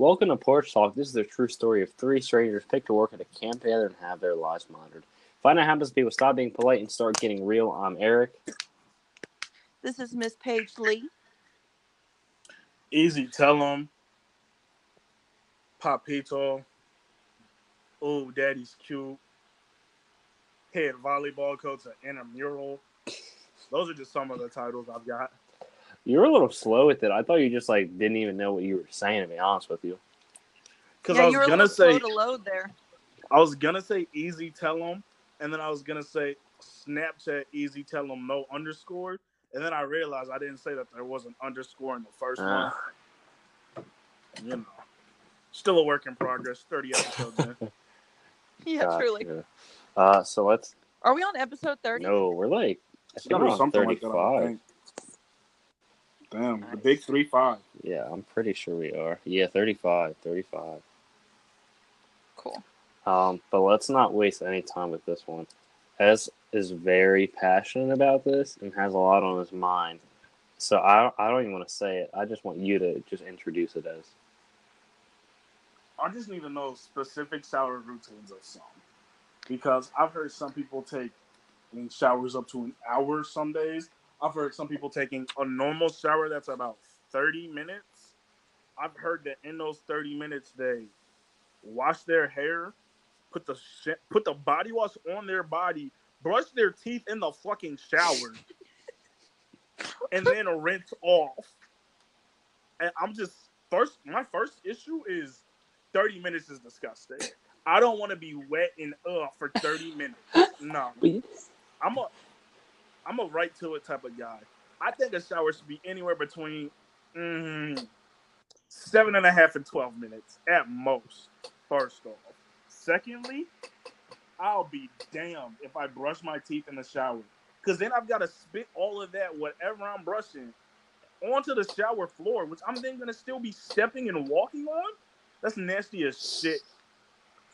Welcome to Porch Talk. This is the true story of three strangers picked to work at a camp together and have their lives monitored. Find out how happens people stop being polite and start getting real. I'm Eric. This is Miss Paige Lee. Easy, tell them. Papito. Oh, daddy's cute. Head volleyball coach at intramural. Those are just some of the titles I've got. You were a little slow with it. I thought you just like didn't even know what you were saying. To be honest with you, Because yeah, I was you were gonna little slow say, to load there. I was gonna say easy, tell them, and then I was gonna say Snapchat easy, tell them no underscore, and then I realized I didn't say that there was an underscore in the first Ah. one. You know, still a work in progress. Thirty episodes in. Yeah, Gotcha. truly. Uh, so let's. Are we on episode 30? No, we're like. I It's think gotta we're be on something like that. I 35. think. Damn, the big three five. Yeah, I'm pretty sure we are. Yeah, 35, 35. Cool. Um, but let's not waste any time with this one. Ez is very passionate about this and has a lot on his mind. So I, I don't even want to say it. I just want you to just introduce it as. I just need to know specific shower routines of some, because I've heard some people take showers up to an hour some days. I've heard some people taking a normal shower that's about thirty minutes. I've heard that in those thirty minutes they wash their hair, put the sh- put the body wash on their body, brush their teeth in the fucking shower, and then rinse off. And I'm just first. My first issue is thirty minutes is disgusting. I don't want to be wet and uh for thirty minutes. No, I'm a I'm a right to it type of guy. I think a shower should be anywhere between mm, seven and a half and twelve minutes at most. First off, secondly, I'll be damned if I brush my teeth in the shower, because then I've got to spit all of that whatever I'm brushing onto the shower floor, which I'm then gonna still be stepping and walking on. That's nasty as shit.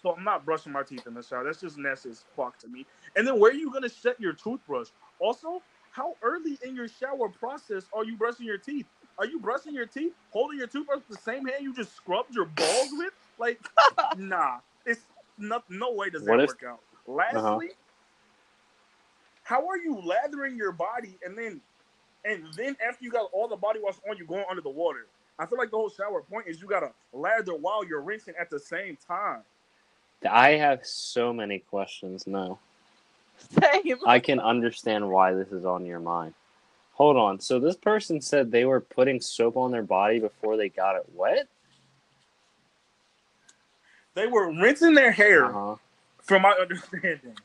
So I'm not brushing my teeth in the shower. That's just nasty as fuck to me. And then where are you gonna set your toothbrush? Also, how early in your shower process are you brushing your teeth? Are you brushing your teeth, holding your toothbrush with the same hand you just scrubbed your balls with? Like, nah, it's no, no way does that if- work out. Lastly, uh-huh. how are you lathering your body and then and then after you got all the body wash on, you going under the water? I feel like the whole shower point is you gotta lather while you're rinsing at the same time. I have so many questions now. Same. I can understand why this is on your mind. Hold on. So this person said they were putting soap on their body before they got it wet? They were rinsing their hair, Uh-huh. from my understanding,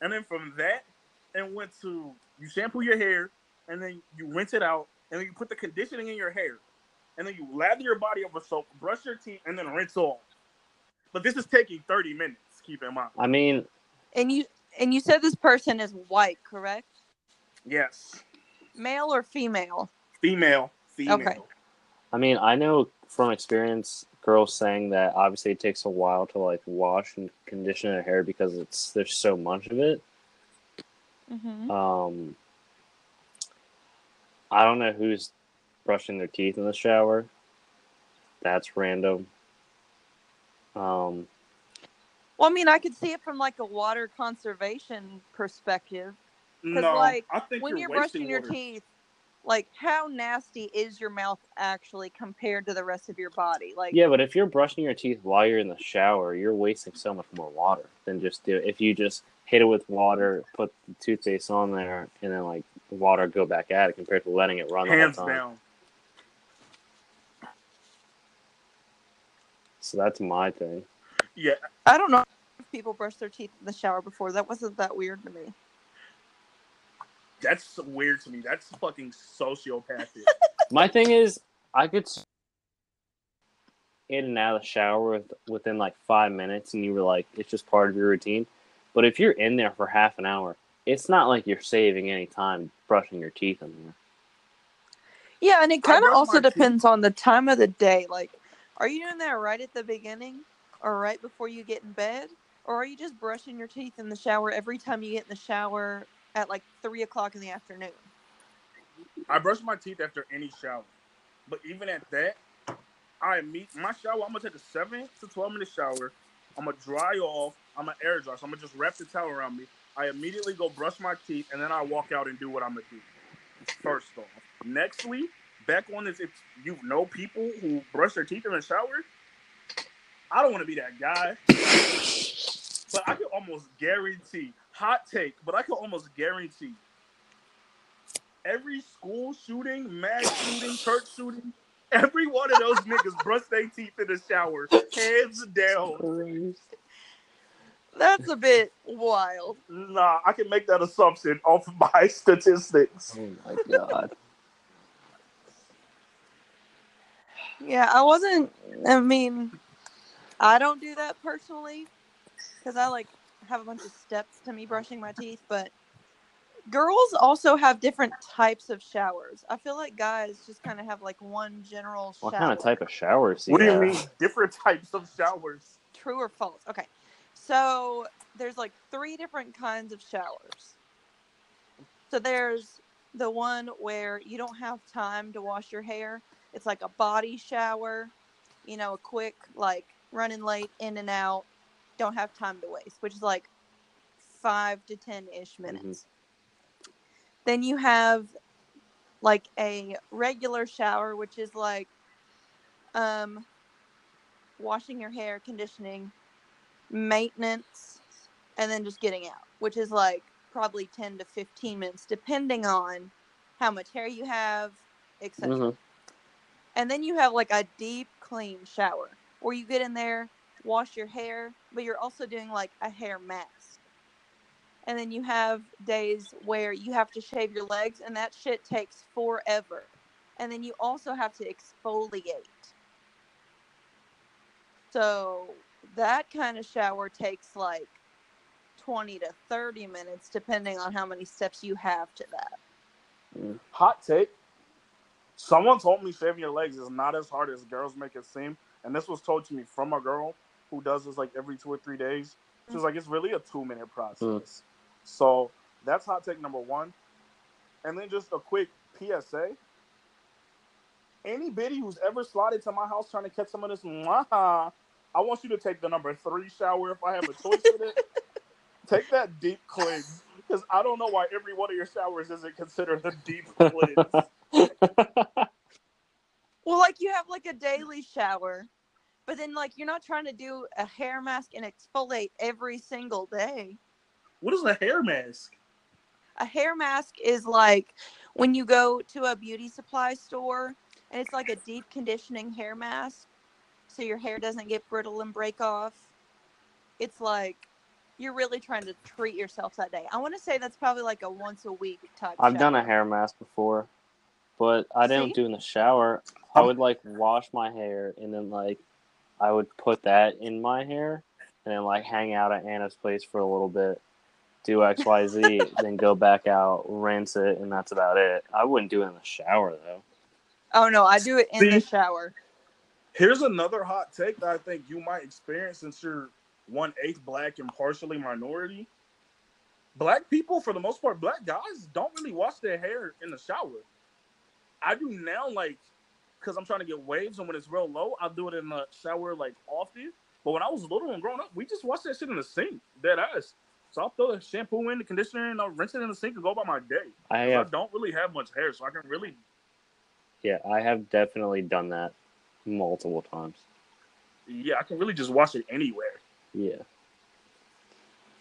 and then from that, and went to you shampoo your hair, and then you rinse it out, and then you put the conditioning in your hair, and then you lather your body up with soap, brush your teeth, and then rinse off. But this is taking thirty minutes. Keep in mind. I mean, And you and you said this person is white, correct? Yes, Male or female? female, female. Okay. I mean, I know from experience girls saying that obviously it takes a while to like wash and condition their hair because it's there's so much of it. Mm-hmm. Um, I don't know who's brushing their teeth in the shower. That's random. Um, Well, I mean, I could see it from like a water conservation perspective. No, like, I think when you're, you're brushing wasting your teeth, like how nasty is your mouth actually compared to the rest of your body? Like, yeah, but if you're brushing your teeth while you're in the shower, you're wasting so much more water than just do if you just hit it with water, put the toothpaste on there, and then like water go back at it compared to letting it run the Hands whole time. down. So that's my thing. Yeah, I don't know if people brush their teeth in the shower before. That wasn't that weird to me. that's weird to me. That's fucking sociopathic. My thing is, I could in and out of the shower with, within like five minutes, and you were like, it's just part of your routine. But if you're in there for half an hour, it's not like you're saving any time brushing your teeth in there. Yeah, and it kind of also my teeth. depends on the time of the day. Like, are you doing that right at the beginning or right before you get in bed? Or are you just brushing your teeth in the shower every time you get in the shower at like three o'clock in the afternoon? I brush my teeth after any shower, but even at that, I meet my shower. I'm gonna take a seven to twelve minute shower. I'm gonna dry off. I'm gonna air dry. So I'm gonna just wrap the towel around me. I immediately go brush my teeth, and then I walk out and do what I'm gonna do. First off, nextly, back on this, if you know people who brush their teeth in the shower, I don't want to be that guy. But I can almost guarantee, hot take, but I can almost guarantee every school shooting, mass shooting, church shooting, every one of those niggas brush their teeth in the shower, hands down. That's a bit wild. Nah, I can make that assumption off of my statistics. Oh my god. Yeah, I wasn't. I mean, I don't do that personally because I like have a bunch of steps to me brushing my teeth. But girls also have different types of showers. I feel like guys just kind of have like one general shower. What kind of type of showers? What do you mean, different types of showers? True or false? Okay, so there's like three different kinds of showers. So there's the one where you don't have time to wash your hair. It's like a body shower, you know, a quick like running late in and out, don't have time to waste, which is like five to ten ish minutes. Then you have like a regular shower, which is like um washing your hair, conditioning, maintenance, and then just getting out, which is like probably 10 to 15 minutes, depending on how much hair you have, etc. Mhm. And then you have like a deep clean shower where you get in there, wash your hair, but you're also doing like a hair mask. And then you have days where you have to shave your legs, and that shit takes forever. And then you also have to exfoliate. So that kind of shower takes like 20 to 30 minutes, depending on how many steps you have to that. Mm, hot take. Someone told me shaving your legs is not as hard as girls make it seem, and this was told to me from a girl who does this like every two or three days. She was like, it's really a two minute process. So that's hot take number one. And then just a quick PSA. Any biddy who's ever slotted to my house trying to catch some of this, mwah, I want you to take the number three shower if I have a choice with it. Take that deep cleanse because I don't know why every one of your showers isn't considered a deep cleanse. Well, like you have like a daily shower, but then like you're not trying to do a hair mask and exfoliate every single day. what is a hair mask? A hair mask is like when you go to a beauty supply store and it's like a deep conditioning hair mask so your hair doesn't get brittle and break off. It's like you're really trying to treat yourself that day. I want to say that's probably like a once a week type. I've done a hair mask before, but I See? don't do in the shower. I um, would like wash my hair and then like I would put that in my hair and then like hang out at Anna's place for a little bit, do X Y Z, then go back out, rinse it, and that's about it. I wouldn't do it in the shower though. Oh no, I do it in the shower. Here's another hot take that I think you might experience since you're one eighth black and partially minority. Black people, for the most part, black guys don't really wash their hair in the shower. I do now, like, because I'm trying to get waves, and when it's real low, I'll do it in the shower like often. But when I was little and growing up, we just wash that shit in the sink, dead ass. So I'll throw the shampoo in, the conditioner, and I'll rinse it in the sink and go about my day. I have don't really have much hair, so I can really yeah, I have definitely done that multiple times. yeah, I can really just wash it anywhere. Yeah.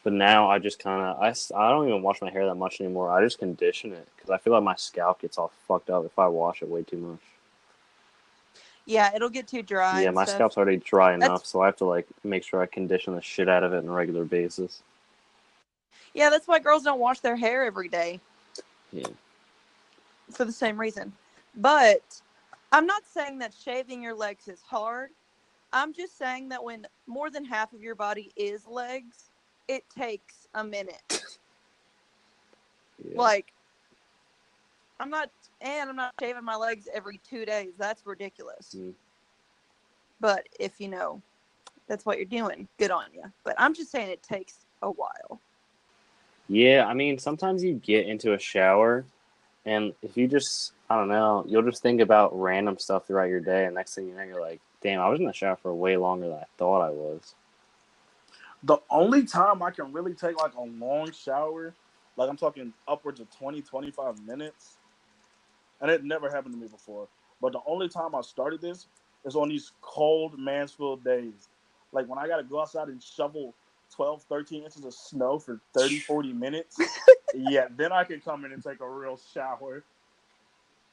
But now I just kind of I, I don't even wash my hair that much anymore. I just condition it because I feel like my scalp gets all fucked up if I wash it way too much. Yeah, it'll get too dry. yeah, my stuff. scalp's already dry That's- enough, so I have to like make sure I condition the shit out of it on a regular basis. Yeah, that's why girls don't wash their hair every day Yeah. for the same reason. But I'm not saying that shaving your legs is hard. I'm just saying that when more than half of your body is legs, it takes a minute. yeah. Like, I'm not, and I'm not shaving my legs every two days. That's ridiculous. Mm. But if you know that's what you're doing, good on you. But I'm just saying it takes a while. Yeah, I mean, sometimes you get into a shower, and if you just, I don't know, you'll just think about random stuff throughout your day, and next thing you know, you're like, Damn, I was in the shower for way longer than I thought I was. The only time I can really take like a long shower, like I'm talking upwards of 20, 25 minutes, and it never happened to me before. But the only time I started this is on these cold Mansfield days. Like when I got to go outside and shovel 12, 13 inches of snow for 30, 40 minutes. yeah, then I can come in and take a real shower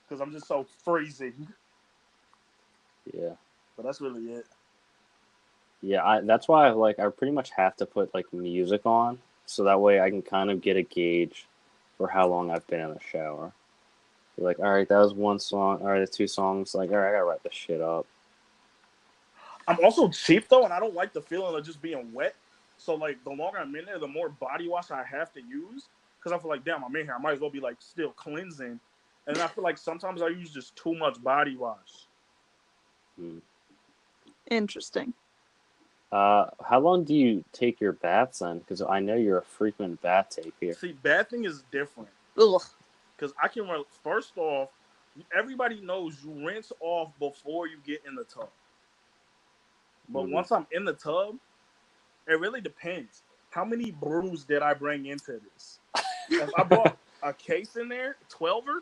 because I'm just so freezing. Yeah. But that's really it. Yeah, I, that's why I like I pretty much have to put like music on so that way I can kind of get a gauge for how long I've been in the shower. Be like, all right, that was one song. All right, that's two songs. Like, all right, I gotta wrap this shit up. I'm also cheap though, and I don't like the feeling of just being wet. So like, the longer I'm in there, the more body wash I have to use because I feel like, damn, I'm in here. I might as well be like still cleansing. And I feel like sometimes I use just too much body wash. Hmm. Interesting. Uh, how long do you take your baths in? Because I know you're a frequent bath taker. See, bathing is different Ugh. because I can. run- First off, everybody knows you rinse off before you get in the tub. But Mhm. once I'm in the tub, it really depends. How many brews did I bring into this? if I brought a case in there, 12er,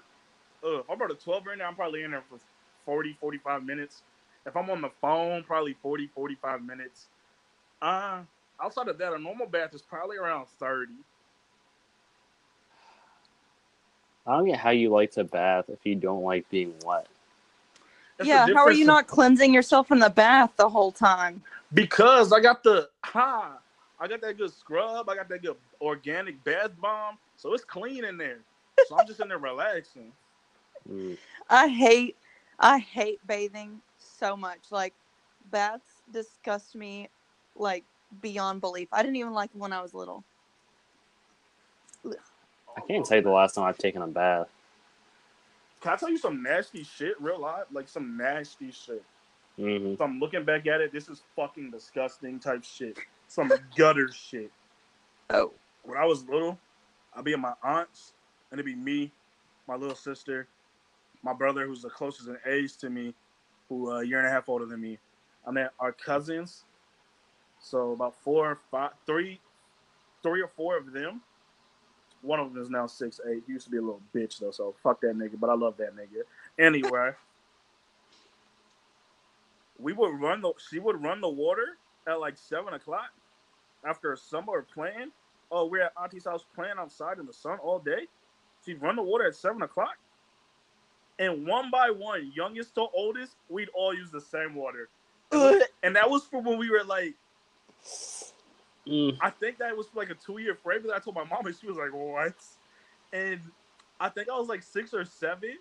uh, if I brought a 12er in there, I'm probably in there for 40, 45 minutes. If I'm on the phone, probably 40, 45 minutes. Uh, outside of that, a normal bath is probably around 30. I don't get how you like to bath if you don't like being wet. It's yeah, how are you not cleansing yourself in the bath the whole time? Because I got the ha, I got that good scrub, I got that good organic bath bomb, so it's clean in there. So I'm just in there relaxing. Mm. I hate I hate bathing so much. Like baths disgust me like beyond belief. I didn't even like them when I was little. I can't tell you the last time I've taken a bath. Can I tell you some nasty shit, real life? Like some nasty shit. hmm So I'm looking back at it. This is fucking disgusting type shit. Some gutter shit. Oh. When I was little, I'd be at my aunt's, and it'd be me, my little sister, my brother, who's the closest in age to me, who uh, a year and a half older than me. And then our cousins. So about four, or five, three, three or four of them. One of them is now six eight. He used to be a little bitch though, so fuck that nigga. But I love that nigga. Anyway, we would run the. She would run the water at like seven o'clock after a summer of playing. Oh, we're at Auntie's house playing outside in the sun all day. She'd run the water at seven o'clock, and one by one, youngest to oldest, we'd all use the same water. And that was for when we were like, Mm. I think that was like a two year frame. Because I told my mom, and she was like, "What?" And I think I was like six or seven,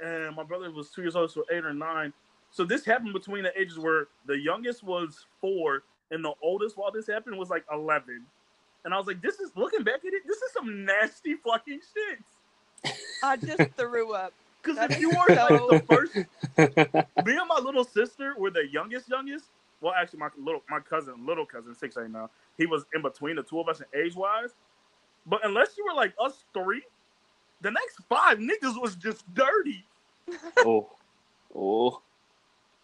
and my brother was two years old, so eight or nine. So this happened between the ages where the youngest was four, and the oldest, while this happened, was like eleven. And I was like, "This is looking back at it. This is some nasty fucking shit." I just threw up. Because if you were like the first, me and my little sister were the youngest, youngest. Well, actually, my little my cousin, little cousin, six eight now. He was in between the two of us in age wise. But unless you were like us three, the next five niggas was just dirty. oh, oh.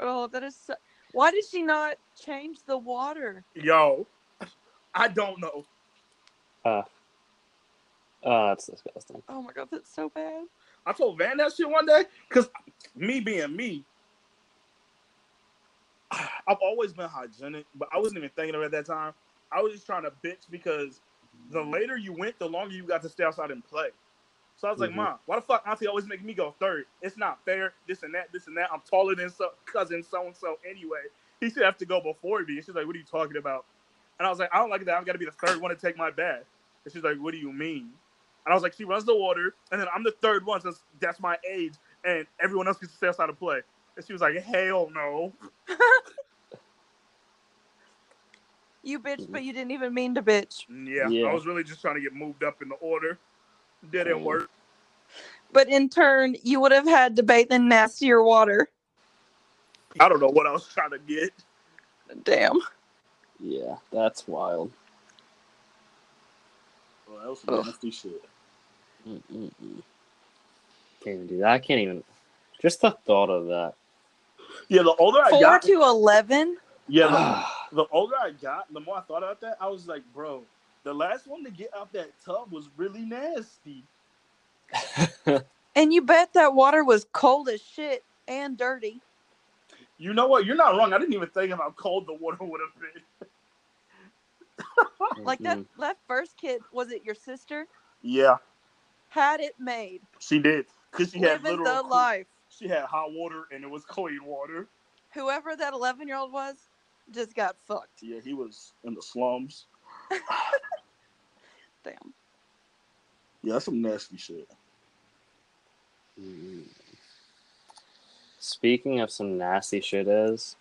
Oh, that is so... Why did she not change the water? Yo, I don't know. Uh, oh, that's disgusting. Oh my god, that's so bad. I told Van that shit one day because me being me, I've always been hygienic, but I wasn't even thinking of it at that time. I was just trying to bitch because the later you went, the longer you got to stay outside and play. So I was like, Mhm. Mom, why the fuck Auntie always making me go third? It's not fair. This and that, this and that. I'm taller than so cousin so and so anyway. He should have to go before me. And she's like, What are you talking about? And I was like, I don't like that. I'm gonna be the third one to take my bath. And she's like, What do you mean? And I was like, She runs the water, and then I'm the third one since that's my age, and everyone else gets to stay outside to play. And she was like, Hell no. You bitch, but you didn't even mean to bitch. Yeah, Yeah. I was really just trying to get moved up in the order. Didn't Mm. work. But in turn, you would have had to bathe in nastier water. I don't know what I was trying to get. Damn. Yeah, that's wild. Well, that was some nasty shit. Mm-mm-mm. Can't even do that. I can't even. Just the thought of that. Yeah, the older I Four got, to eleven. yeah, the, ah. the older I got, the more I thought about that. I was like, bro, the last one to get out that tub was really nasty. And you bet that water was cold as shit and dirty. You know what? You're not wrong. I didn't even think of how cold the water would have been. Like that that first kid, was it your sister? Yeah, Had it made. she did because she had Living literal. the life. She had hot water and it was clean water. Whoever that eleven year old was just got fucked. Yeah, he was in the slums. Damn. Yeah, that's some nasty shit. Mm. Speaking of some nasty shit, is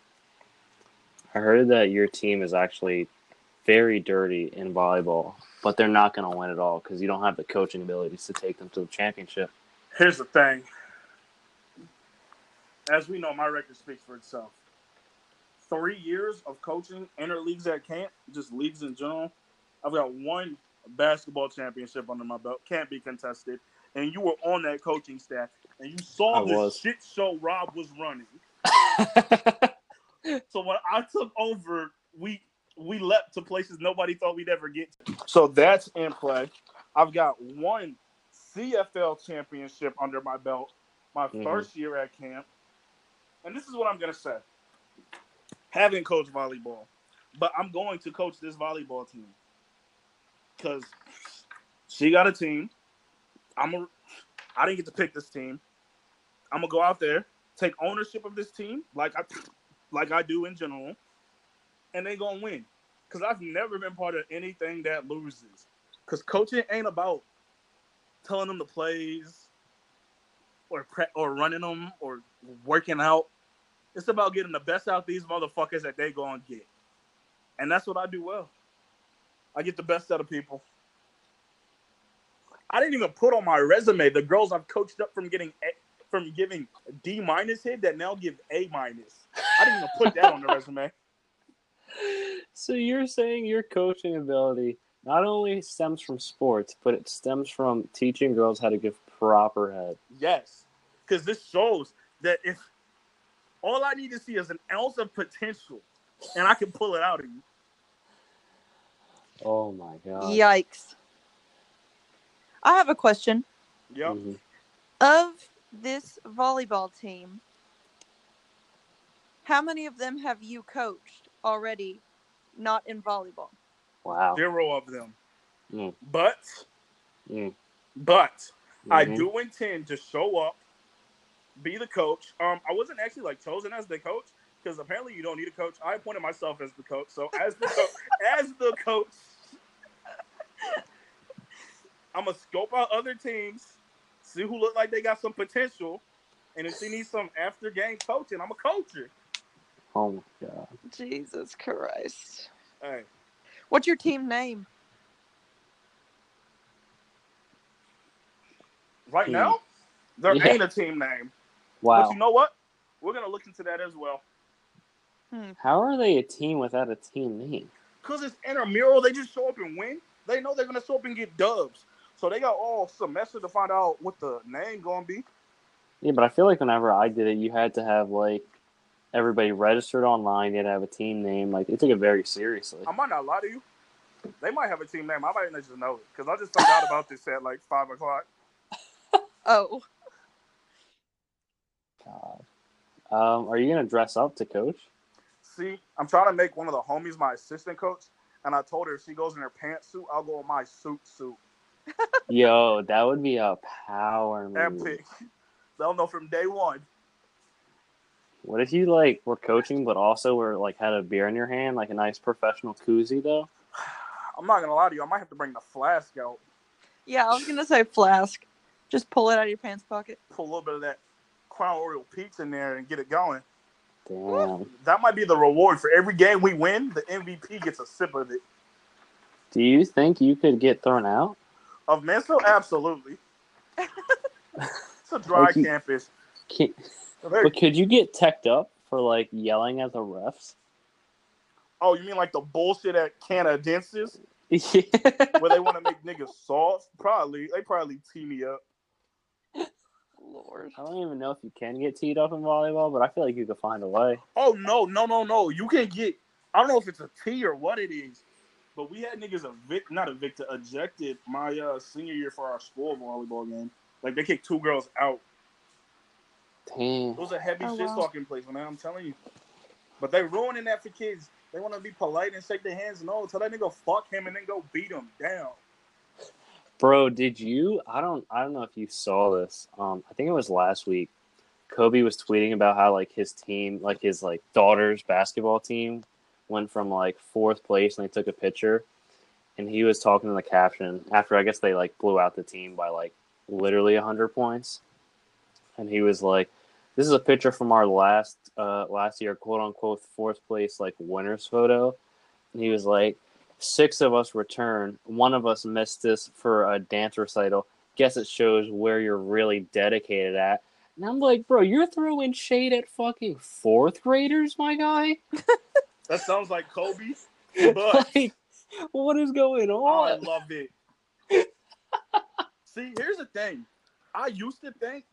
I heard that your team is actually very dirty in volleyball, but they're not going to win at all because you don't have the coaching abilities to take them to the championship. Here's the thing. As we know, my record speaks for itself. Three years of coaching inter leagues at camp, just leagues in general. I've got one basketball championship under my belt, can't be contested. And you were on that coaching staff, and you saw I the was. shit show Rob was running. So when I took over, we we leapt to places nobody thought we'd ever get. To. So that's in play. I've got one CFL championship under my belt, my Mhm. first year at camp, and this is what I'm gonna say. Haven't coached volleyball, but I'm going to coach this volleyball team because she got a team. I'm a. I didn't get to pick this team. I'm gonna go out there, take ownership of this team, like I like I do in general, and they gonna win. Cause I've never been part of anything that loses. Cause coaching ain't about telling them the plays or pre- or running them or working out. It's about getting the best out these motherfuckers that they gonna get, and that's what I do well. I get the best out of people. I didn't even put on my resume the girls I've coached up from getting a, from giving D minus hit that now give A minus. I didn't even put that on the resume. so you're saying your coaching ability not only stems from sports, but it stems from teaching girls how to give proper head. Yes, because this shows that if all I need to see is an ounce of potential, and I can pull it out of you. Oh my god. Yikes. I have a question. Yep. Mhm. Of this volleyball team, how many of them have you coached already not in volleyball? Wow. Zero of them. Mm. But, Mm. but I Mhm. do intend to show up, be the coach. Um, I wasn't actually like chosen as the coach because apparently you don't need a coach. I appointed myself as the coach. So as the co- as the coach, I'm gonna scope out other teams, see who look like they got some potential, and if she needs some after game coaching, I'm a coacher. Oh my god. Jesus Christ. Hey, What's your team name? right Hmm. now, there Yeah. ain't a team name, Wow. but you know what? We're gonna look into that as well. Hmm. How are they a team without a team name? Cause it's intramural, they just show up and win. They know they're gonna show up and get dubs. So they got all semester to find out what the name gonna be. Yeah, but I feel like whenever I did it, you had to have like everybody registered online. You had to have a team name. Like they took it very seriously. I might not lie to you. They might have a team name. I might not just know it because I just found out about this at like five o'clock. Oh, God. Um, are you gonna dress up to coach? See, I'm trying to make one of the homies my assistant coach, and I told her if she goes in her pantsuit, I'll go in my suit suit. Yo, that would be a power move. Epic. They'll know from day one. What if you like were coaching, but also were like had a beer in your hand, like a nice professional koozie though? I'm not gonna lie to you. I might have to bring the flask out, yeah, I was going to say flask. Just pull it out of your pants pocket. Pull a little bit of that Crown Royal Peach in there, and get it going. Damn. That might be the reward for every game we win. The MVP gets a sip of it. Do you think you could get thrown out? Of Mansfield, absolutely. it's a dry Like you- campus. Can, but could you get teched up for like yelling at the refs? oh, you mean like the bullshit at Canadensis yeah. where they want to make niggas soft? Probably. They probably tee me up. Lord. I don't even know if you can get teed up in volleyball, but I feel like you could find a way. Oh no, no, no, no! You can get. I don't know if it's a T or what it is, but we had niggas evict, not evicted, ejected my uh, senior year for our school volleyball game. Like they kicked two girls out. Damn. It was a heavy Oh, shit wow. talking place, man. I'm telling you. But they ruining that for kids. They want to be polite and shake their hands. No, tell that nigga fuck him and then go beat him down. Bro, did you? I don't. I don't know if you saw this. Um, I think it was last week. Kobe was tweeting about how like his team, like his like daughter's basketball team, went from like fourth place, and they took a picture, and he was talking in the caption after I guess they like blew out the team by like literally hundred points, and he was like, "This is a picture from our last uh last year, quote unquote fourth place like winners photo," and he was like six of us return. One of us missed this for a dance recital. Guess it shows where you're really dedicated at. And I'm like, bro, you're throwing shade at fucking fourth graders, my guy. That sounds like Kobe. Like, what is going oh, on? I love it. See, here's the thing. I used to think,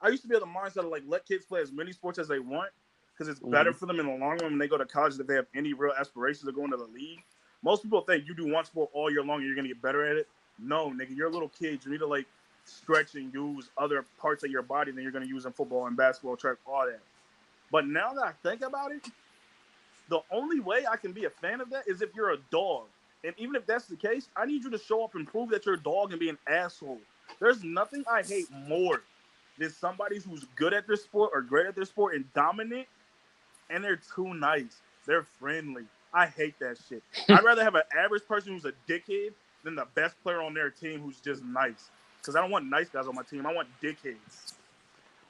I used to be of the mindset of like let kids play as many sports as they want because it's better mm-hmm. for them in the long run when they go to college if they have any real aspirations of going to the league. Most people think you do one sport all year long and you're gonna get better at it. No, nigga, you're a little kid. You need to like stretch and use other parts of your body than you're gonna use in football and basketball, track, all that. But now that I think about it, the only way I can be a fan of that is if you're a dog. And even if that's the case, I need you to show up and prove that you're a dog and be an asshole. There's nothing I hate more than somebody who's good at their sport or great at their sport and dominant, and they're too nice. They're friendly. I hate that shit. I'd rather have an average person who's a dickhead than the best player on their team who's just nice. Because I don't want nice guys on my team. I want dickheads.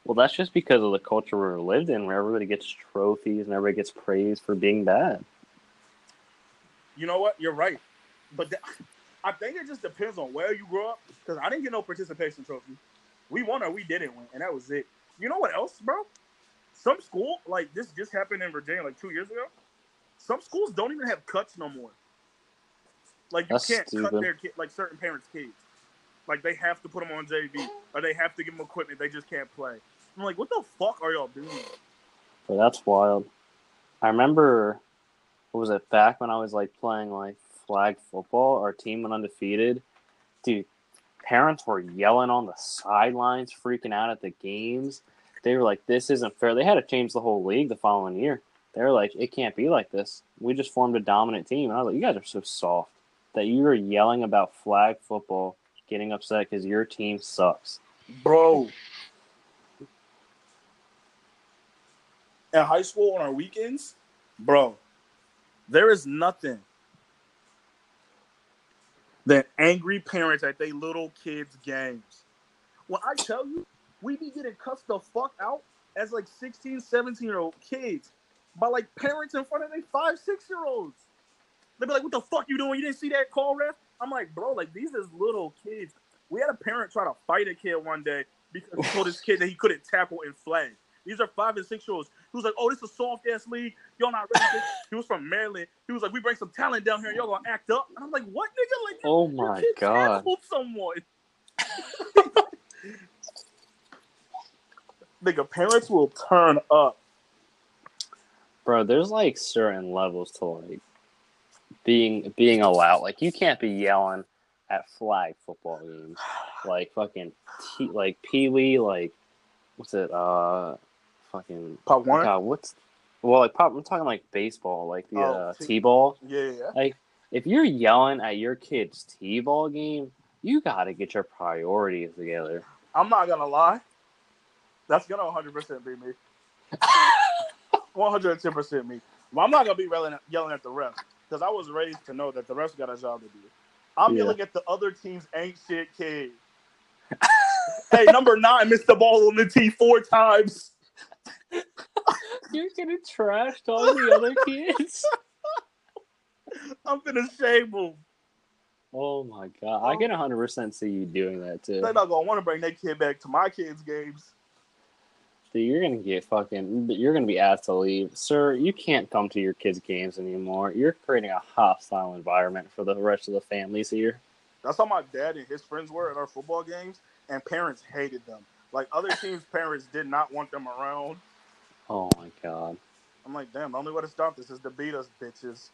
Well, that's just because of the culture we're lived in, where everybody gets trophies and everybody gets praised for being bad. You know what? You're right. But th- I think it just depends on where you grew up. Because I didn't get no participation trophy. We won or we didn't win, and that was it. You know what else, bro? Some school, like this just happened in Virginia like two years ago. Some schools don't even have cuts no more. Like you That's can't cut their kid, like certain parents' kids. Like they have to put them on JV or they have to give them equipment. They just can't play. I'm like, what the fuck are y'all doing? But that's wild. I remember, what was it, back when I was like playing like flag football, our team went undefeated. Dude, parents were yelling on the sidelines, freaking out at the games. They were like, this isn't fair. They had to change the whole league the following year. They were like, it can't be like this. We just formed a dominant team. And I was like, you guys are so soft that you are yelling about flag football, getting upset because your team sucks. Bro. In high school on our weekends, bro, there is nothing than angry parents at their little kids' games. When I tell you, we be getting cussed the fuck out as like 16, 17 year old kids by like parents in front of their five, six year olds. They'd be like, what the fuck you doing? You didn't see that call, ref? I'm like, bro, like these is little kids. We had a parent try to fight a kid one day because he told his kid that he couldn't tackle and flag. These are five and six year olds. He was like, "Oh, this is a soft ass league. Y'all not ready." for. He was from Maryland. He was like, "We bring some talent down here, and y'all gonna act up." And I'm like, "What, nigga? Like, Oh your my kid God. tackled someone." nigga, parents will turn up. Bro there's like certain levels to like being being allowed like you can't be yelling at flag football games like fucking T, like pee-wee like what's it uh fucking Pop one. God, what's well like pop i'm talking like baseball like the Oh, uh, T- t-ball Yeah, yeah. Like if you're yelling at your kid's t-ball game you gotta get your priorities together I'm not gonna lie. That's gonna 100 percent be me. 110 percent me. But I'm not gonna be yelling at, yelling at the refs because I was raised to know that the refs got a job to do. I'm Yeah. yelling at the other team's ain't shit kid. hey, number nine missed the ball on the tee four times. you're getting trashed on the other kids I'm gonna shame them. oh my god i oh. can 100% see you doing that too They're not gonna want to bring that kid back to my kids' games. Dude, you're gonna get fucking. You're gonna be asked to leave, sir. You can't come to your kids' games anymore. You're creating a hostile environment for the rest of the families here. That's how my dad and his friends were at our football games, and parents hated them. Like other teams' parents did not want them around. Oh my god. I'm like, damn, the only way to stop this is to beat us, bitches.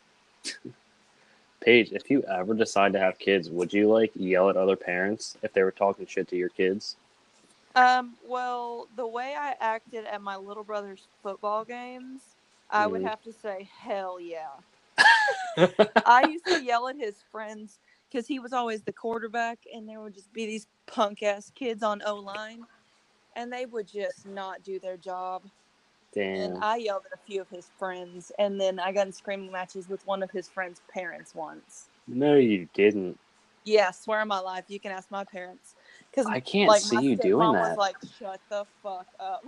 Paige, if you ever decide to have kids, would you like yell at other parents if they were talking shit to your kids? Um, well, the way I acted at my little brother's football games, I would Mhm. have to say, hell yeah. I used to yell at his friends because he was always the quarterback, and there would just be these punk ass kids on O line, and they would just not do their job. Damn. And I yelled at a few of his friends, and then I got in screaming matches with one of his friends' parents once. No, you didn't. Yeah, swear on my life, you can ask my parents. Because I can't like, see you doing that. Was like, shut the fuck up.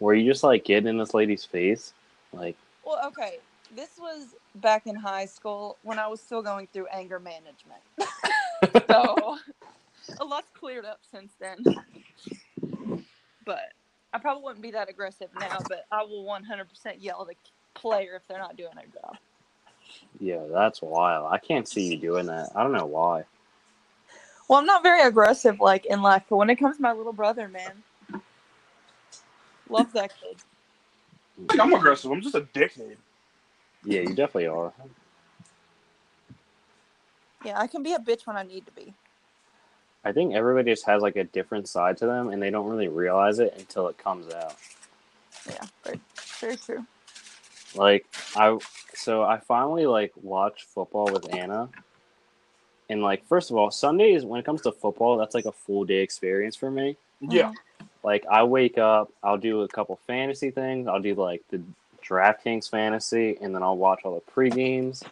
Were you just like getting in this lady's face? Like, Well, okay. This was back in high school when I was still going through anger management. so a lot's cleared up since then. But I probably wouldn't be that aggressive now, but I will 100% yell at a player if they're not doing their job. yeah, that's wild. I can't see you doing that. I don't know why. Well, I'm not very aggressive like in life, but when it comes to my little brother, man, love that kid. I'm aggressive. I'm just a dickhead. Yeah, you definitely are. Yeah, I can be a bitch when I need to be. I think everybody just has like a different side to them, and they don't really realize it until it comes out. Yeah, very, very true. Like I, so I finally like watched football with Anna, and like first of all, Sundays when it comes to football, that's like a full day experience for me. Yeah. Like I wake up, I'll do a couple fantasy things. I'll do like the DraftKings fantasy, and then I'll watch all the pre games.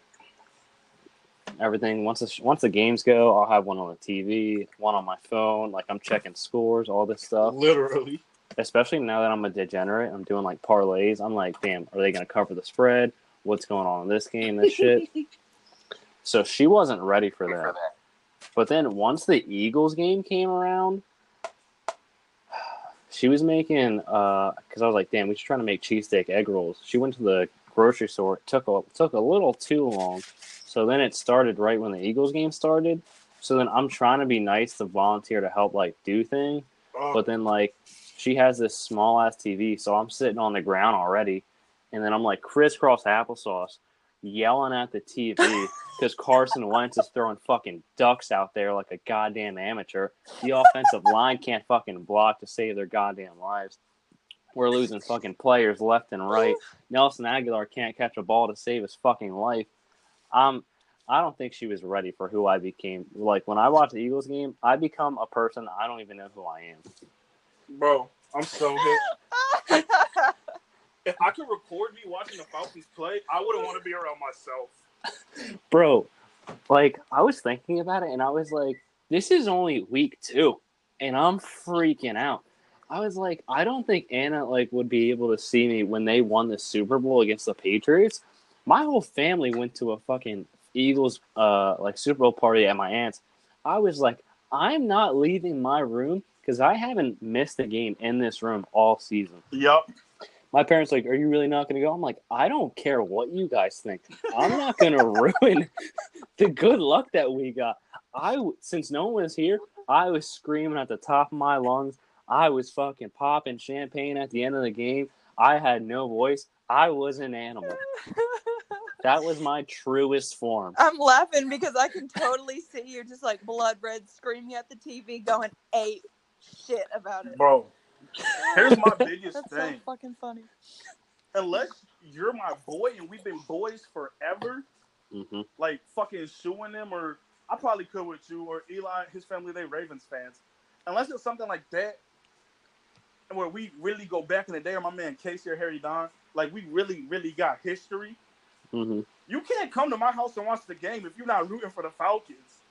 Everything once the, once the games go, I'll have one on the TV, one on my phone. Like I'm checking scores, all this stuff. Literally. Especially now that I'm a degenerate, I'm doing like parlays. I'm like, damn, are they going to cover the spread? What's going on in this game? This shit. So she wasn't ready for that. But then once the Eagles game came around, she was making uh because I was like, damn, we should try to make cheesesteak egg rolls. She went to the grocery store. It took a took a little too long. So then it started right when the Eagles game started. So then I'm trying to be nice to volunteer to help like do thing. Oh, But then like she has this small ass TV, so I'm sitting on the ground already, and then I'm like crisscross applesauce, yelling at the TV because Carson Wentz is throwing fucking ducks out there like a goddamn amateur. The offensive line can't fucking block to save their goddamn lives. We're losing fucking players left and right. Nelson Agholor can't catch a ball to save his fucking life. Um, I don't think she was ready for who I became. Like when I watch the Eagles game, I become a person I don't even know who I am. bro, I'm so hit. If I could record me watching the Falcons play, I wouldn't want to be around myself. bro like i was thinking about it and i was like this is only week two and i'm freaking out i was like i don't think anna like would be able to see me when they won the super bowl against the patriots my whole family went to a fucking eagles uh like super bowl party at my aunt's i was like i'm not leaving my room because i haven't missed a game in this room all season Yup. My parents like, "Are you really not going to go?" I'm like, "I don't care what you guys think. I'm not going to ruin the good luck that we got." I since no one was here, I was screaming at the top of my lungs. I was fucking popping champagne at the end of the game. I had no voice. I was an animal. That was my truest form. I'm laughing because I can totally see you just like blood red screaming at the TV going ape shit about it. Bro, here's my biggest That's thing. so fucking funny. Unless you're my boy and we've been boys forever, hmm like fucking shooing them, or I probably could with you, or Eli, his family, they Ravens fans. Unless it's something like that, and where we really go back in the day, or my man Casey or Harry Don, like we really, really got history. hmm You can't come to my house and watch the game if you're not rooting for the Falcons.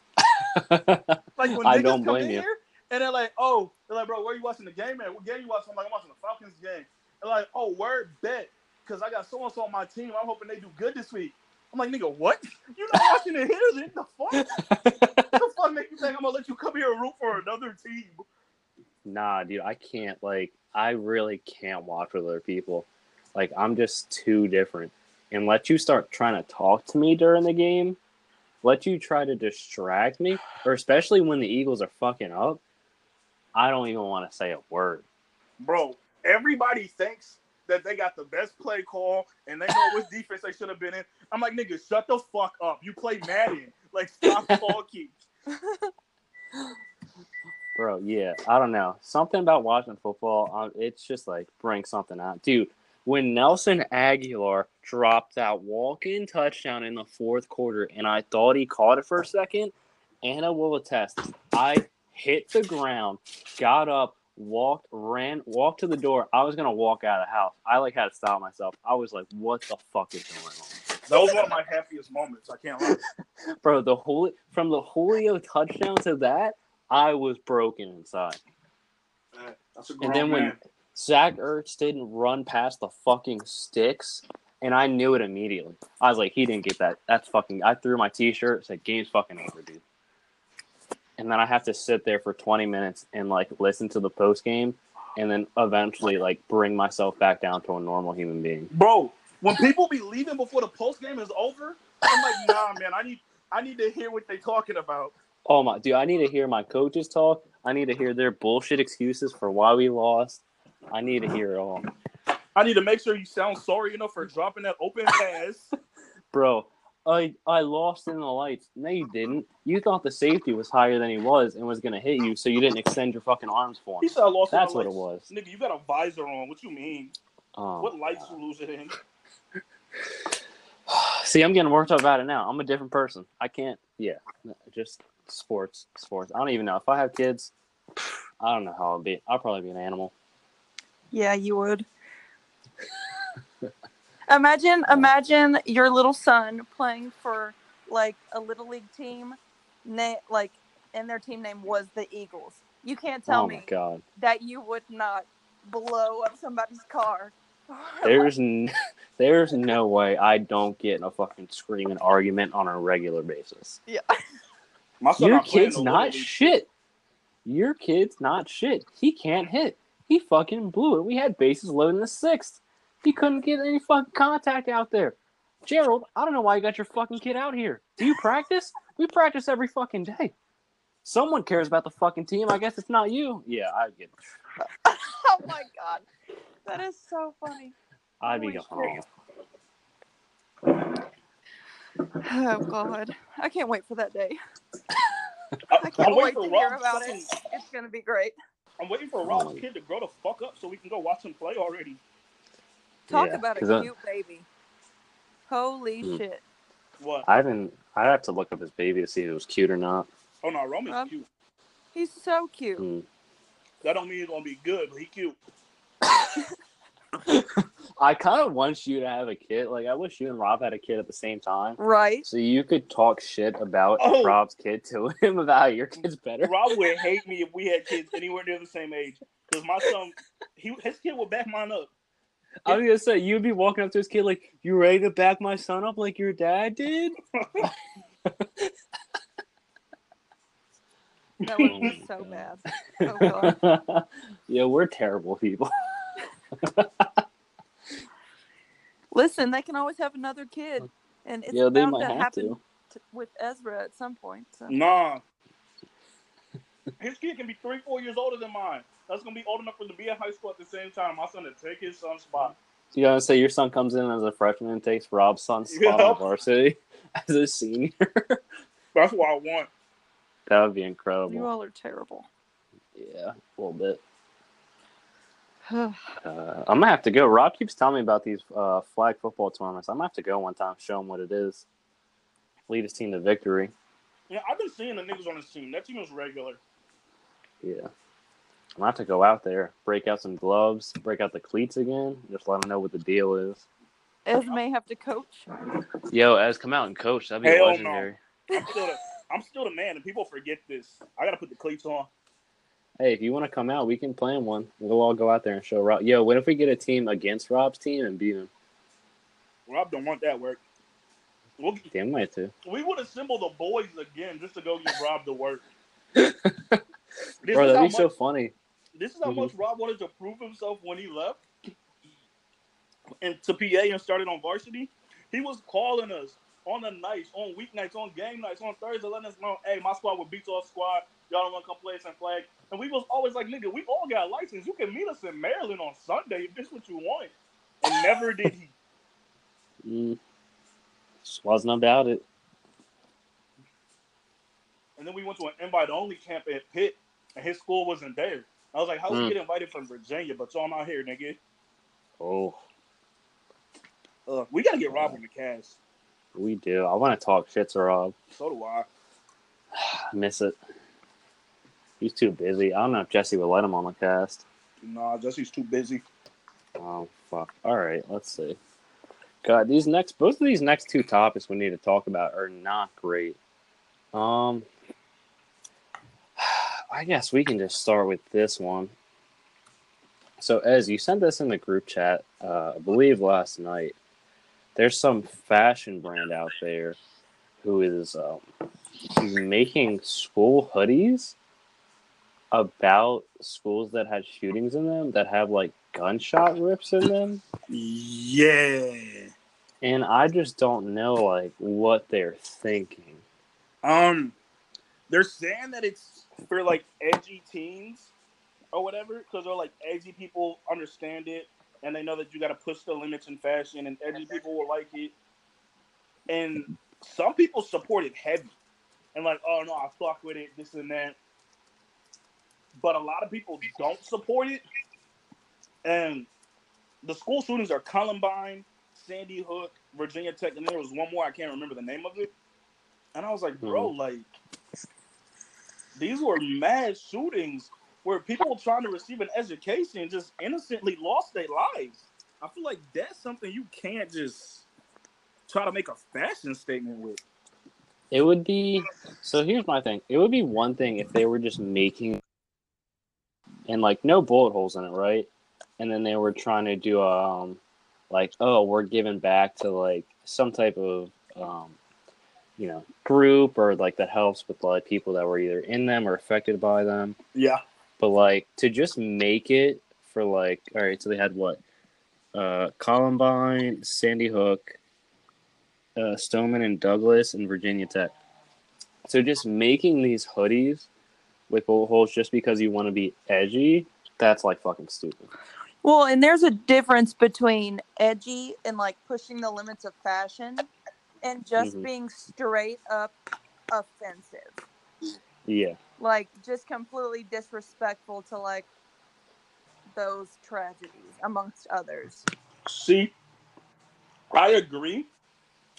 Like when I niggas don't come blame in you. here and they're like, "Oh, they're like, bro, where you watching the game at? What game you watching?" I'm like, "I'm watching the Falcons game." They're like, "Oh, word bet, because I got so and so on my team. I'm hoping they do good this week." I'm like, "Nigga, what? You not watching it here? Then the fuck? the fuck make you think I'm gonna let you come here and root for another team?" nah, dude, I can't. Like, I really can't watch with other people. Like, I'm just too different. And let you start trying to talk to me during the game, let you try to distract me, or especially when the Eagles are fucking up. I don't even want to say a word. Bro, everybody thinks that they got the best play call and they know which defense they should have been in. I'm like, nigga, shut the fuck up. You play Madden. Like, stop talking. Bro, yeah, I don't know. Something about watching football, um, it's just like bring something out, dude. When Nelson Agholor dropped that walk-in touchdown in the fourth quarter, and I thought he caught it for a second, Anna will attest. I hit the ground, got up, walked, ran, walked to the door. I was gonna walk out of the house. I like had to stop myself. I was like, "What the fuck is going on?" Those were my happiest moments. I can't lie. Bro, the whole from the Julio touchdown to that, I was broken inside. And then when. Zach Ertz didn't run past the fucking sticks, and I knew it immediately. I was like, he didn't get that. That's fucking. I threw my T-shirt. Said, "Game's fucking over, dude." And then I have to sit there for twenty minutes and like listen to the post game, and then eventually like bring myself back down to a normal human being. Bro, when people be leaving before the post game is over, I'm like, nah, man, I need I need to hear what they talking about. Oh my, dude! I need to hear my coaches talk. I need to hear their bullshit excuses for why we lost. I need to hear it all, I need to make sure you sound sorry enough for dropping that open pass. bro. I I lost in the lights. No, you didn't. You thought the safety was higher than he was and was gonna hit you, so you didn't extend your fucking arms for He him. said I lost. in That's the what it was. Nigga, you got a visor on. What you mean? Um, what lights you lose it in? See, I'm getting worked up about it now. I'm a different person. I can't. Yeah, just sports, sports. I don't even know if I have kids. I don't know how I'll be. I'll probably be an animal. Yeah, you would. imagine, imagine your little son playing for like a little league team, na- like, and their team name was the Eagles. You can't tell oh me god. that you would not blow up somebody's car. There's n- there's no way I don't get in a fucking screaming argument on a regular basis. yeah. Your kid's not League. shit. Your kid's not shit. He can't hit. He fucking blew it. We had bases loaded in the sixth. He couldn't get any fucking contact out there. Gerald, I don't know why you got your fucking kid out here. Do you practice? we practice every fucking day. Someone cares about the fucking team. I guess it's not you. Yeah, I get. oh my god, that is so funny. I'd be going home. Oh god, I can't wait for that day. I, I I'm can't wait to hear Rob's about fucking- it. It's gonna be great. I'm waiting for Rob's kid to grow the fuck up so we can go watch him play already. Talk Yeah, about a 'cause I- cute baby. Holy Hmm. shit. What? I haven't. I have to look up his baby to see if it was cute or not. Oh no, Roman's Rob? cute. He's so cute. Hmm. That don't mean he's gonna be good, but he cute. I kind of want you to have a kid. Like I wish you and Rob had a kid at the same time, Right? so you could talk shit about Oh. Rob's kid to him about how your kid's better. Rob would hate me if we had kids anywhere near the same age. Because my son, he his kid would back mine up. I was gonna say you'd be walking up to this kid like, "You ready to back my son up like your dad did?" That would be so bad. Oh god. yeah, we're terrible people. Listen, they can always have another kid. And it's yeah, they bound might to have happen to. t- with Ezra at some point. So. Nah. His kid can be three, four years older than mine. That's gonna be old enough for him to be in high school at the same time. My son to take his son's spot. You gotta say your son comes in as a freshman and takes Rob's son's spot on varsity as a senior. That's what I want. that would be incredible. You all are terrible. Yeah, a little bit. Uh, I'm gonna have to go. Rob keeps telling me about these uh, flag football tournaments. I'm gonna have to go one time, show him what it is. Lead his team to victory. Yeah, I've been seeing the niggas on this team. That team is regular. Yeah, I'm gonna have to go out there, break out some gloves, break out the cleats again. Just let him know what the deal is. Ez may have to coach. Yo, as come out and coach, that'd be Hell no. legendary. I'm still the, I'm still the man, and people forget this. I gotta put the cleats on. Hey, if you want to come out, we can plan one. We'll all go out there and show Rob. Yo, what if we get a team against Rob's team and beat him? Rob don't want that work. We'll, Damn right to. we would assemble the boys again just to go give Rob the work. This Bro, that'd be much, so funny. This is how Mhm. much Rob wanted to prove himself when he left and to PA and started on varsity. He was calling us on the nights, on weeknights, on game nights, on Thursday, letting us know, hey, my squad would beat your squad. Y'all don't want to come play some flag. And we was always like, nigga, we all got license. You can meet us in Maryland on Sunday if this what you want. And never did he. Mm. Just wasn't about it. And then we went to an invite only camp at Pitt, and his school wasn't there. I was like, how we Mm. get invited from Virginia, but y'all not here, nigga? Oh, Uh, we gotta get Rob in the cast. we do. I want to talk shit to Rob. So do I. I miss it. He's too busy. I don't know if Jesse would let him on the cast. Nah, Jesse's too busy. Oh fuck. All right, let's see. God, these next both of these next two topics we need to talk about are not great. Um I guess we can just start with this one. So Ez, you sent this in the group chat, uh, I believe last night. There's some fashion brand out there who is um, making school hoodies about schools that had shootings in them that have like gunshot rips in them Yeah. and i just don't know like what they're thinking Um, they're saying that it's for like edgy teens or whatever, because they're like edgy people understand it and they know that you got to push the limits in fashion, and edgy people will like it. And some people support it heavy, and like, oh no, I fuck with it, this and that. But a lot of people don't support it, and the school shootings are Columbine, Sandy Hook, Virginia Tech, and there was one more I can't remember the name of it. And I was like, bro, mm-hmm. like these were mass shootings where people trying to receive an education just innocently lost their lives. I feel like that's something you can't just try to make a fashion statement with. it would be so here's my thing it would be one thing if they were just making and like no bullet holes in it right and then they were trying to do um like oh we're giving back to like some type of um you know group or like that helps with like people that were either in them or affected by them. Yeah. but like to just make it for like all right so they had what? Uh columbine sandy hook uh stoneman and douglas and virginia tech. So just making these hoodies with bullet holes just because you want to be edgy that's like fucking stupid. Well, and there's a difference between edgy and like pushing the limits of fashion and just Mhm. being straight up offensive. yeah Like just completely disrespectful to like those tragedies amongst others. See, I agree.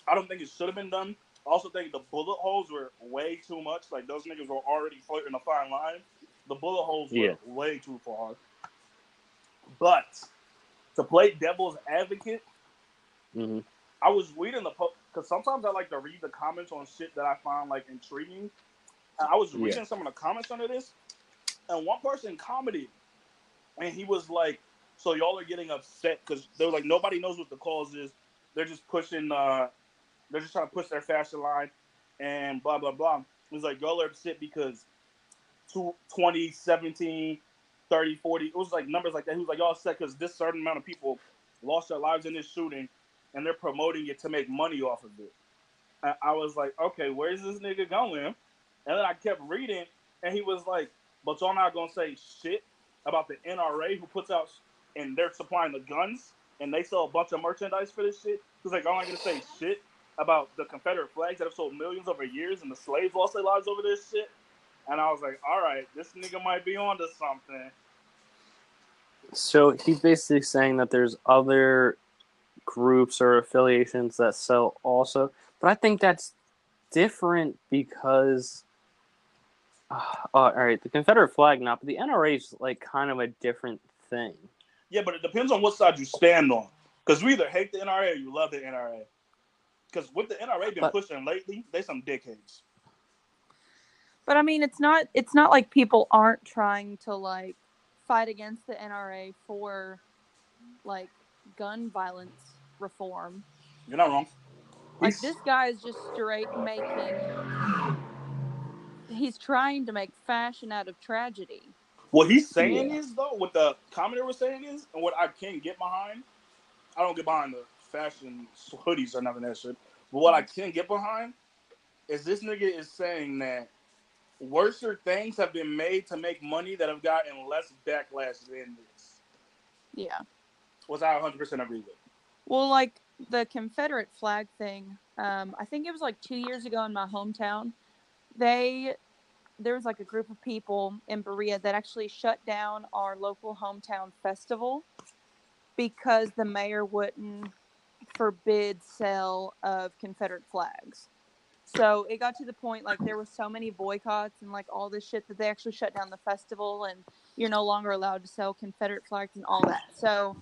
I don't think it should have been done. I also think the bullet holes were way too much. Like those niggas were already flirting a fine line. The bullet holes were Yeah. way too far. But to play devil's advocate, hmm I was reading the because sometimes I like to read the comments on shit that I find like intriguing. And I was Yeah. reading some of the comments under this, and one person commented, and he was like, "So y'all are getting upset because they're like nobody knows what the cause is. They're just pushing. uh They're just trying to push their fashion line, and blah blah blah." He was like, "Y'all are upset because two, 20, 17, 30, 40, it was like numbers like that. He was like, y'all upset because this certain amount of people lost their lives in this shooting and they're promoting it to make money off of it. And I was like, okay, where's this nigga going? And then I kept reading, and he was like, but y'all not gonna say shit about the NRA who puts out and they're supplying the guns and they sell a bunch of merchandise for this shit. He's like, I'm not gonna say shit about the Confederate flags that have sold millions over years and the slaves lost their lives over this shit. And I was like, all right, this nigga might be onto something. So he's basically saying that there's other groups or affiliations that sell also, but I think that's different because. Uh, all right, the Confederate flag, not, but the NRA is like kind of a different thing. Yeah, but it depends on what side you stand on. Because you either hate the NRA or you love the NRA. Because what the NRA been But- pushing lately, they some dickheads. But I mean, it's not it's not like people aren't trying to like fight against the NRA for like gun violence reform. You're not wrong. Like He's- this guy is just straight making he's trying to make fashion out of tragedy. What he's saying Yeah. is though, what the commenter was saying is, and what I can get behind, I don't get behind the fashion hoodies or nothing of that shit. But what I can get behind is this nigga is saying that worser things have been made to make money that have gotten less backlash than this. Yeah. Which I 100% agree with. Well, like the Confederate flag thing, um, I think it was like two years ago in my hometown. They there was like a group of people in Berea that actually shut down our local hometown festival because the mayor wouldn't forbid sale of Confederate flags. So it got to the point like there were so many boycotts and like all this shit that they actually shut down the festival and you're no longer allowed to sell Confederate flags and all that. So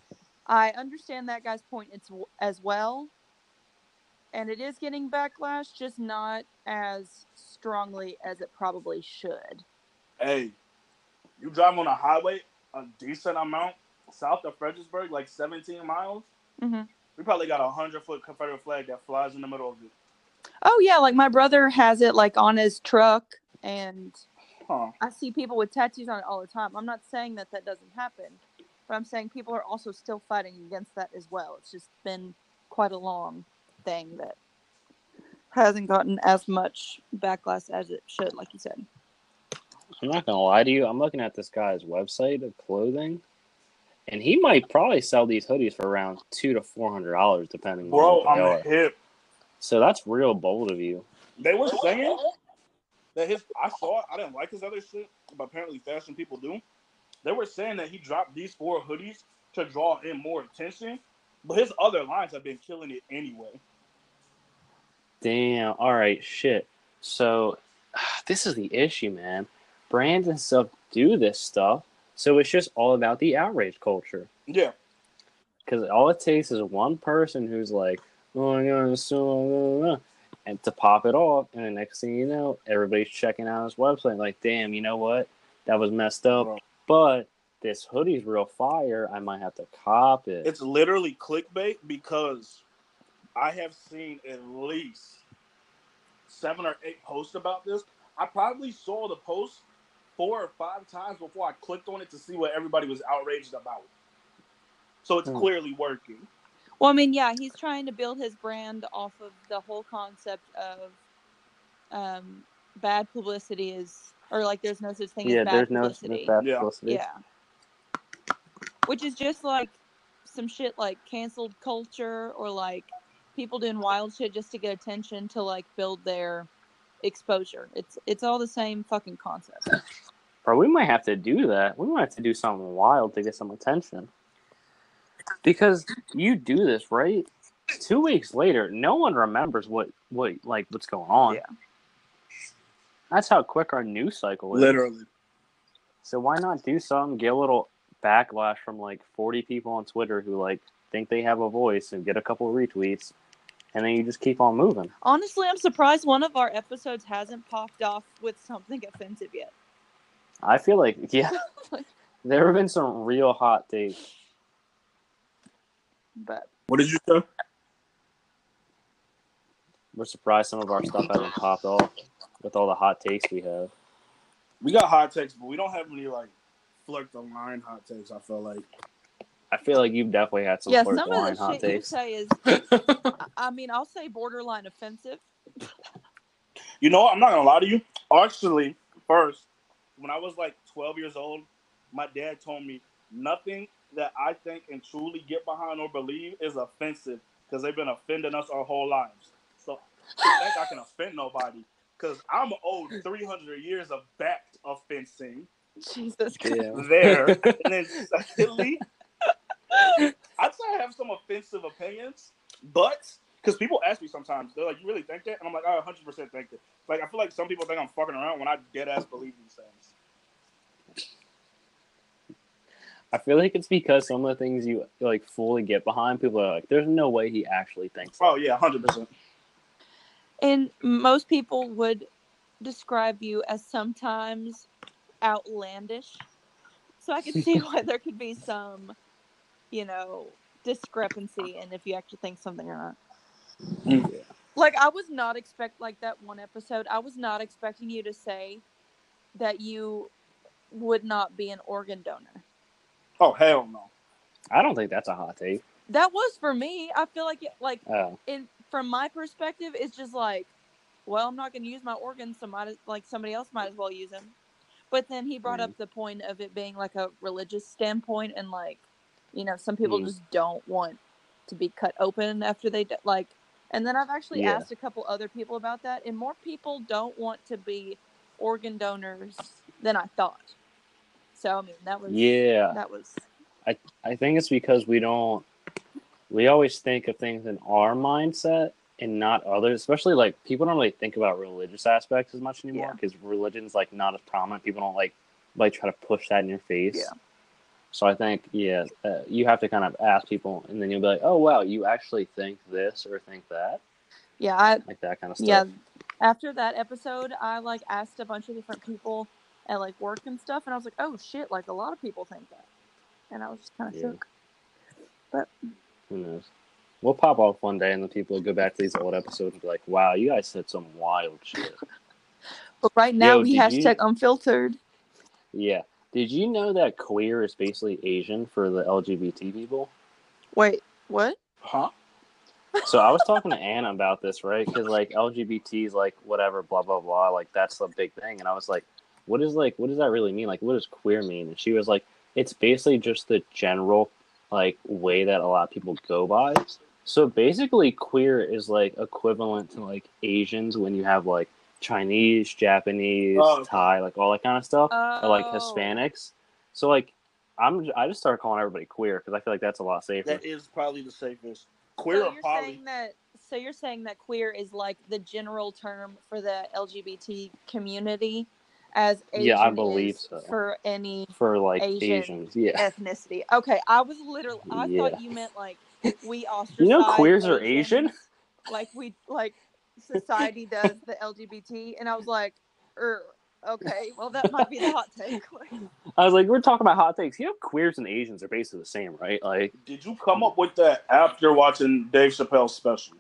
I understand that guy's point as well. And it is getting backlash, just not as strongly as it probably should. Hey, you drive on a highway a decent amount south of Fredericksburg, like 17 miles. hmm We probably got a hundred foot Confederate flag that flies in the middle of it. Oh yeah, like my brother has it like on his truck, and Huh. I see people with tattoos on it all the time. I'm not saying that that doesn't happen, but I'm saying people are also still fighting against that as well. It's just been quite a long thing that hasn't gotten as much backlash as it should, like you said. I'm not gonna lie to you. I'm looking at this guy's website of clothing, and he might probably sell these hoodies for around two to four hundred dollars, depending Bro, on I'm are. hip. So that's real bold of you. They were saying that his I saw it, I didn't like his other shit, but apparently fashion people do. They were saying that he dropped these four hoodies to draw in more attention, but his other lines have been killing it anyway. Damn. All right. Shit. So this is the issue, man. Brands and stuff do this stuff, so it's just all about the outrage culture. Yeah. Because all it takes is one person who's like, "Oh my god, so," uh, uh, uh, and to pop it off, and the next thing you know, everybody's checking out his website. Like, damn, you know what? That was messed up, Bro. But this hoodie's real fire. I might have to cop it. It's literally clickbait because I have seen at least seven or eight posts about this. I probably saw the post four or five times before I clicked on it to see what everybody was outraged about. So it's Hmm. clearly working. Well, I mean, yeah, he's trying to build his brand off of the whole concept of um, bad publicity is, or like there's no such thing yeah, as bad there's no publicity. bad Yeah. publicity. Yeah. Which is just like some shit like canceled culture or like people doing wild shit just to get attention to like build their exposure. It's it's all the same fucking concept. Bro, we might have to do that. We might have to do something wild to get some attention. Because you do this, right? Two weeks later, no one remembers what, what like what's going on. Yeah. That's how quick our news cycle is. Literally. So why not do something, get a little backlash from like forty people on Twitter who like think they have a voice and get a couple retweets and then you just keep on moving. Honestly, I'm surprised one of our episodes hasn't popped off with something offensive yet. I feel like yeah. there have been some real hot takes. But What did you say? We're surprised some of our stuff hasn't popped off with all the hot takes we have. We got hot takes, but we don't have any like flirt the line hot takes. I feel like I feel like you've definitely had some yeah, flirt some the line of the hot shit you takes. say is, I- I mean, I'll say borderline offensive. You know, what? I'm not gonna lie to you. Actually, first, when I was like 12 years old, my dad told me nothing that I think and truly get behind or believe is offensive because they've been offending us our whole lives. So I think I can offend nobody because I'm owed 300 years of backed offensing Jesus Christ. There. and then secondly, I'd say I have some offensive opinions, but because people ask me sometimes, they're like, "You really think that?" And I'm like, "I 100 percent think that." Like, I feel like some people think I'm fucking around when I dead ass believe these things. I feel like it's because some of the things you like fully get behind, people are like, "There's no way he actually thinks." Oh yeah, 100 percent. And most people would describe you as sometimes outlandish. So I can see why there could be some, you know, discrepancy in if you actually think something or not. Like I was not expect like that one episode. I was not expecting you to say that you would not be an organ donor. Oh hell no. I don't think that's a hot take. That was for me. I feel like it, like Oh, in from my perspective, it's just like well, I'm not going to use my organs, so might as- like somebody else might as well use them. But then he brought Mm. up the point of it being like a religious standpoint, and like, you know, some people Mm. just don't want to be cut open after they like. And then I've actually Yeah. asked a couple other people about that, and more people don't want to be organ donors than I thought. So I mean, that was Yeah. that was I I think it's because we don't we always think of things in our mindset and not others. Especially like people don't really think about religious aspects as much anymore Yeah. because religion's like not as prominent. People don't like like try to push that in your face. Yeah. So I think yeah, uh, you have to kind of ask people, and then you'll be like, oh wow, you actually think this or think that, yeah. I like that kind of stuff. yeah. After that episode, I like asked a bunch of different people at like work and stuff, and I was like, oh shit, like a lot of people think that, and I was just kind of Yeah. shook. Who knows? We'll pop off one day, and the people will go back to these old episodes and be like, wow, you guys said some wild shit. But right now Yo, we did you- hashtag unfiltered. Yeah. Did you know that queer is basically Asian for the LGBT people? Wait, what? Huh? So I was talking to Anna about this, right? Because like LGBT is like whatever, blah blah blah. Like that's the big thing, and I was like, what is like, what does that really mean? Like, what does queer mean? And she was like, it's basically just the general like way that a lot of people go by. So basically, queer is like equivalent to like Asians when you have like Chinese, Japanese, Oh. Thai, like all that kind of stuff, or like Oh. Hispanics. So like, I'm I just started calling everybody queer because I feel like that's a lot safer. That is probably the safest. Queer so or you're poly. saying that so you're saying that queer is like the general term for the LGBT community as Asian Yeah, I believe is so. for any for like Asian Asians. Yeah. ethnicity. Okay, I was literally I Yeah. thought you meant like we ostracize You know queers are Asian? Like we like society does the LGBT and I was like, er, okay, well that might be the hot take. I was like, we're talking about hot takes. You know, queers and Asians are basically the same, right? Like, Did you come up with that after watching Dave Chappelle's special?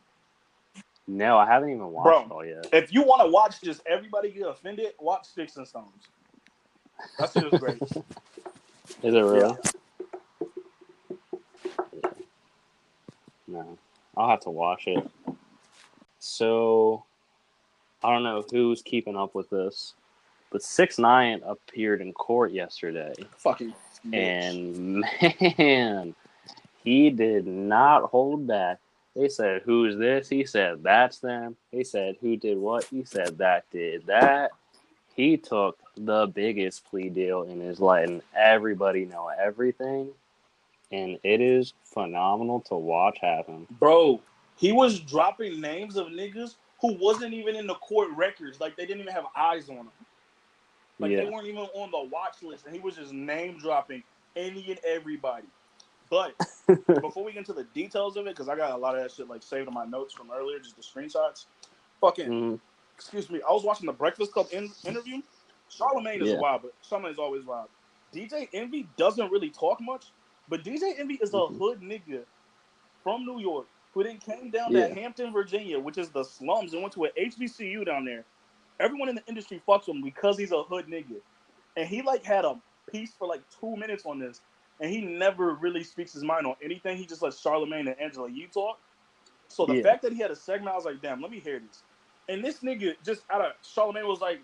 No, I haven't even watched Bro. it all yet. If you want to watch just everybody get offended, watch Sticks and Stones. That shit is great. Is it? Yeah. No, I'll have to watch it. So, I don't know who's keeping up with this, but Six Nine appeared in court yesterday. Fucking. bitch. And man, he did not hold back. They said, Who's this? He said, That's them. They said, Who did what? He said, That did that. He took the biggest plea deal and is letting everybody know everything. And it is phenomenal to watch happen. Bro, he was dropping names of niggas who wasn't even in the court records. Like they didn't even have eyes on them. Like yeah. they weren't even on the watch list, and he was just name dropping any and everybody. But before we get into the details of it, because I got a lot of that shit like saved in my notes from earlier, just the screenshots. Fucking, Mhm. excuse me, I was watching the Breakfast Club in- interview. Charlemagne is Yeah. wild, but Charlemagne's always wild. DJ Envy doesn't really talk much, but DJ Envy is a Mhm. hood nigga from New York who then came down Yeah. to Hampton, Virginia, which is the slums, and went to an HBCU down there. Everyone in the industry fucks with him because he's a hood nigga. And he like had a piece for like two minutes on this, and he never really speaks his mind on anything. He just lets Charlemagne and Angela Yee talk. So the Yeah. fact that he had a segment, I was like, damn, let me hear this. And this nigga just out of Charlemagne was like,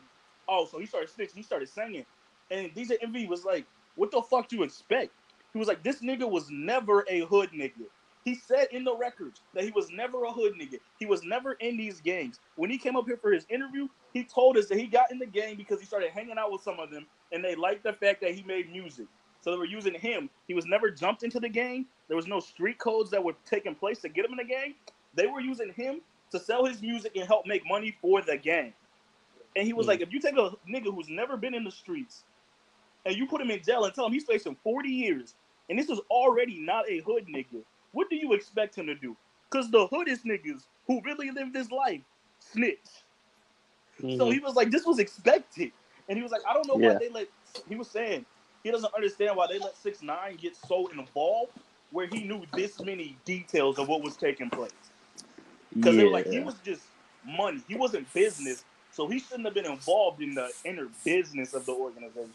oh, so he started sticks, he started singing. And DJ Envy was like, what the fuck do you expect? He was like, this nigga was never a hood nigga. He said in the records that he was never a hood nigga. He was never in these gangs. When he came up here for his interview, he told us that he got in the gang because he started hanging out with some of them and they liked the fact that he made music. So they were using him. He was never jumped into the gang. There was no street codes that were taking place to get him in the gang. They were using him to sell his music and help make money for the gang. And he was Mhm. like, if you take a nigga who's never been in the streets and you put him in jail and tell him he's facing 40 years, and this is already not a hood nigga, what do you expect him to do? Because the hoodest niggas who really live this life snitch. So Mhm. he was like, this was expected. And he was like, I don't know Yeah. why they let, he was saying, he doesn't understand why they let 6 9 get so involved where he knew this many details of what was taking place. Because they were like, he was just money. He wasn't business. So he shouldn't have been involved in the inner business of the organization.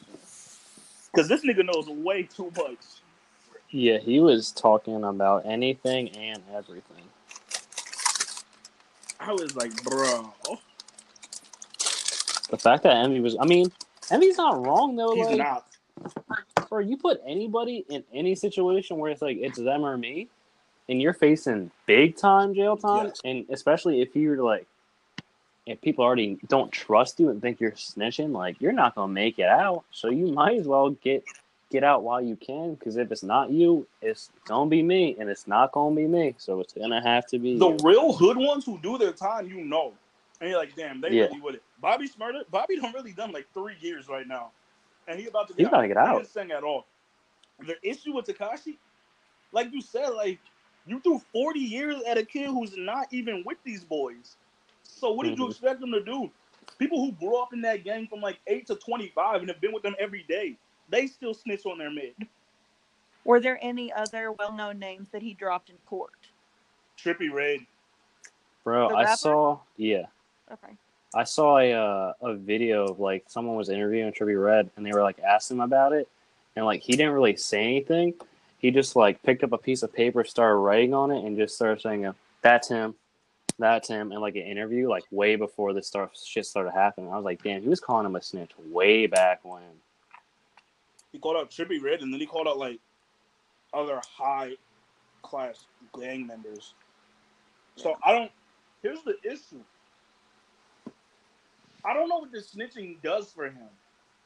Because this nigga knows way too much. Yeah, he was talking about anything and everything. I was like, bro. The fact that Envy was, I mean, Envy's not wrong though. He's like, not. Bro, you put anybody in any situation where it's like it's them or me, and you're facing big time jail time, Yes. and especially if you're like, if people already don't trust you and think you're snitching, like you're not gonna make it out. So you might as well get get out while you can, because if it's not you, it's gonna be me, and it's not gonna be me. So it's gonna have to be The you. real hood ones who do their time, you know. And you're like, damn, they Yeah. really with it. Bobby Shmurda, Bobby done really done like three years right now. And he about to He's get about to get He out. didn't sing at all. The issue with Tekashi, like you said, like you threw 40 years at a kid who's not even with these boys. So what did you Mhm. expect them to do? People who grew up in that gang from like 8 to 25 and have been with them every day, they still snitch on their mid. Were there any other well-known names that he dropped in court? Trippie Redd. Bro, I saw yeah. Okay. I saw a uh, a video of like someone was interviewing Trippie Redd, and they were like asking him about it, and like he didn't really say anything. He just like picked up a piece of paper, started writing on it, and just started saying, uh, "That's him, that's him," and like an interview like way before this stuff shit started happening. I was like, damn, he was calling him a snitch way back when. He called out Trippie Redd and then he called out like other high class gang members. So I don't. Here's the issue. I don't know what this snitching does for him.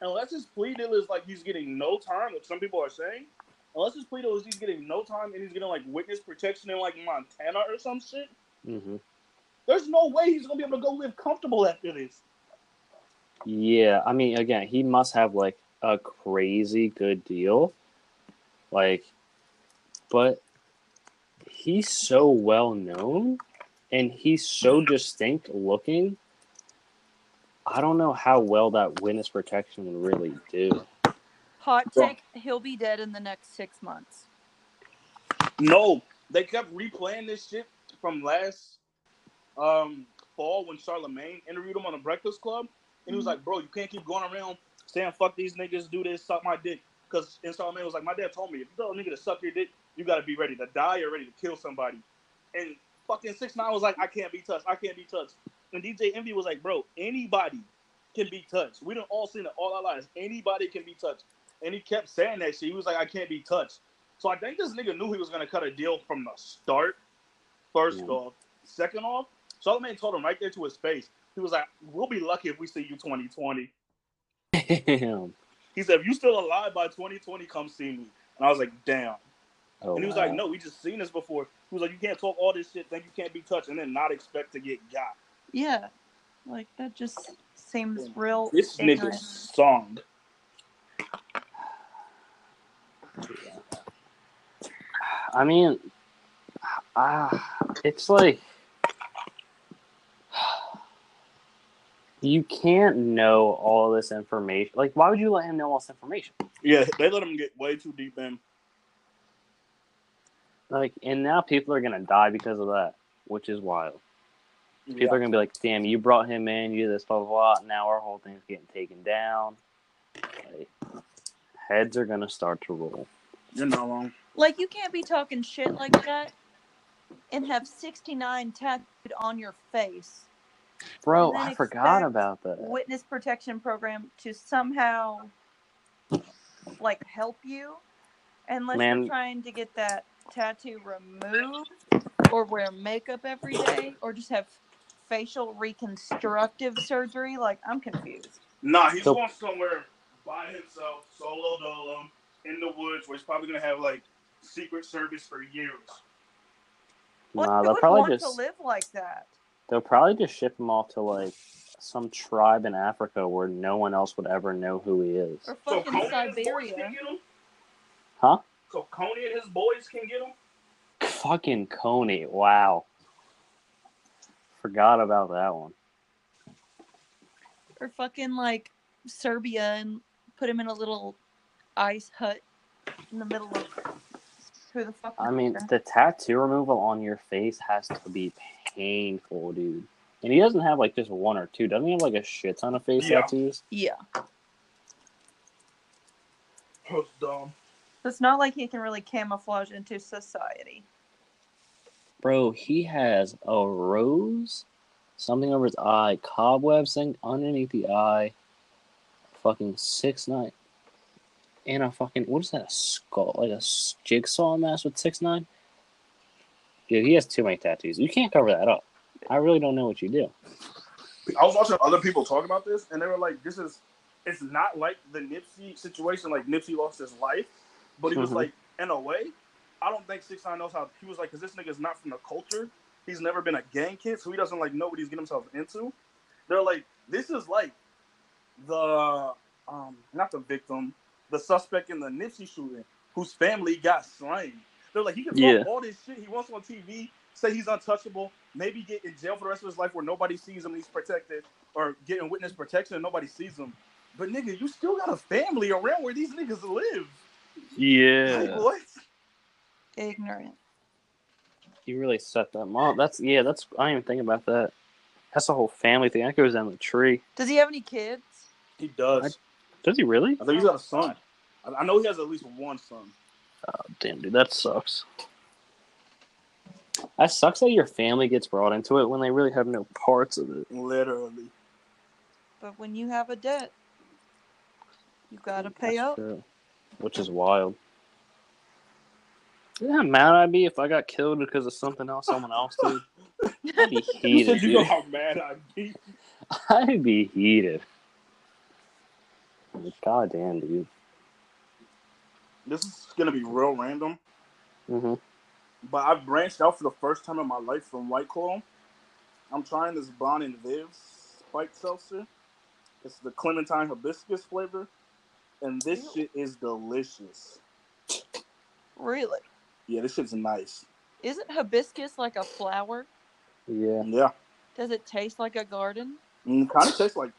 Unless his plea deal is like he's getting no time, which some people are saying. Unless his plea deal is he's getting no time and he's getting like witness protection in like Montana or some shit. hmm There's no way he's gonna be able to go live comfortable after this. Yeah, I mean, again, he must have like a crazy good deal, like, but he's so well known and he's so distinct looking. I don't know how well that witness protection would really do. Hot Well- take: He'll be dead in the next six months. No, they kept replaying this shit from last um fall when Charlemagne interviewed him on the Breakfast Club, and he was like, "Bro, you can't keep going around saying fuck these niggas, do this, suck my dick." Because and Charlemagne was like, "My dad told me if you tell a nigga to suck your dick, you got to be ready to die or ready to kill somebody." And fucking six nine was like, "I can't be touched. I can't be touched." And DJ Envy was like, "Bro, anybody can be touched. We done all seen it all our lives. Anybody can be touched." And he kept saying that shit. He was like, "I can't be touched." So I think this nigga knew he was gonna cut a deal from the start. First Yeah. off, second off, Charlemagne told him right there to his face. He was like, "We'll be lucky if we see you 2020." Damn. He said, "If you still alive by 2020, come see me." And I was like, "Damn." Oh, and he was wow. like, "No, we just seen this before." He was like, "You can't talk all this shit, think you can't be touched, and then not expect to get got." Yeah, like that just seems real. This ignorant. nigga's song. I mean, ah, it's like you can't know all this information. Like, why would you let him know all this information? Yeah, they let him get way too deep in. Like, and now people are gonna die because of that, which is wild. People Yeah. are gonna be like, "Damn, you brought him in, you this, blah blah blah." Now our whole thing's getting taken down. Like, heads are gonna start to roll. You're not wrong. Like you can't be talking shit like that and have 69 tattooed on your face. Bro, I forgot about that. Witness protection program to somehow like help you unless Man. you're trying to get that tattoo removed or wear makeup every day or just have facial reconstructive surgery. Like I'm confused. Nah, he's So- going somewhere by himself, solo dolo, in the woods, where he's probably gonna have like Secret Service for years. What Nah, they'll would probably want just to live like that? they'll probably just ship him off to like some tribe in Africa where no one else would ever know who he is. Or fucking Coney and his boys Siberia. can get him. Huh? So Coney and his boys can get him. Fucking Coney, wow. Forgot about that one. or fucking like Serbia and put him in a little ice hut in the middle of who the fuck? I mean, knows? the tattoo removal on your face has to be painful, dude. And he doesn't have like just one or two. Doesn't he have like a shit ton of face Yeah. tattoos? yeah, That's dumb. it's not like he can really camouflage into society. Bro, he has a rose something over his eye, cobwebs thing underneath the eye, fucking six nine, and a fucking what is that? A skull, like a jigsaw mask with six nine. Dude, he has too many tattoos. You can't cover that up. I really don't know what you do. I was watching other people talk about this, and they were like, "This is, it's not like the Nipsey situation. Like Nipsey lost his life, but he was Mhm. like, in a way, I don't think Six Nine knows how. He was like, because this nigga's not from the culture. He's never been a gang kid, so he doesn't like know what he's getting himself into. They're like, this is like the, um, not the victim, the suspect in the Nipsey shooting, whose family got slain. They're like, he can talk Yeah. all this shit he wants on TV, say he's untouchable, maybe get in jail for the rest of his life where nobody sees him and he's protected, or getting witness protection and nobody sees him. But nigga, you still got a family around where these niggas live. Like what? Ignorant. You really set them up. That's yeah. That's I didn't even think about that. That's the whole family thing. That goes down the tree. Does he have any kids? He does. Does he really? I think he's got a son. I- I know he has at least one son. Oh damn, dude, that sucks. That sucks that your family gets brought into it when they really have no parts of it. Literally. But when you have a debt, you gotta pay That's up. true. Which is wild. You know how mad I'd be if I got killed because of something else someone else did? I'd be You heated. said you know how mad I'd be. I'd be heated. God damn, dude. This is gonna be real random, hmm but I've branched out for the first time in my life from White Claw. I'm trying this Bon and Viv spiked seltzer. It's the Clementine hibiscus flavor, and this Ew. shit is delicious. Really? Yeah, this shit's nice. Isn't hibiscus like a flower? Yeah. Yeah, Does it taste like a garden? mm, kind of tastes like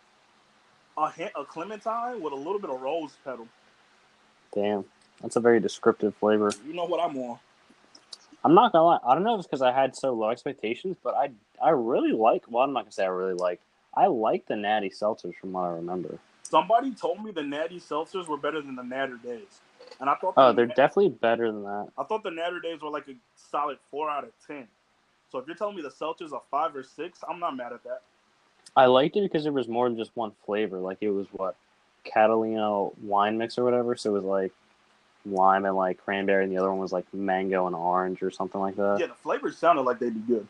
a hint of clementine with a little bit of rose petal. Damn. That's a very descriptive flavor. You know what I'm on. I'm not gonna lie. I don't know if it's because I had so low expectations, but I I really like. Well, I'm not gonna say I really like. I like the natty seltzers from what I remember. Somebody told me the Natty Seltzers were better than the Naturdays, and I thought Oh, the they're definitely better than that. I thought the Naturdays were like a solid four out of ten. So if you're telling me the Seltzers are five or six, I'm not mad at that. I liked it because there was more than just one flavor. Like it was what Catalina wine mix or whatever. So it was like lime and like cranberry, and the other one was like mango and orange or something like that. Yeah, the flavors sounded like they'd be good.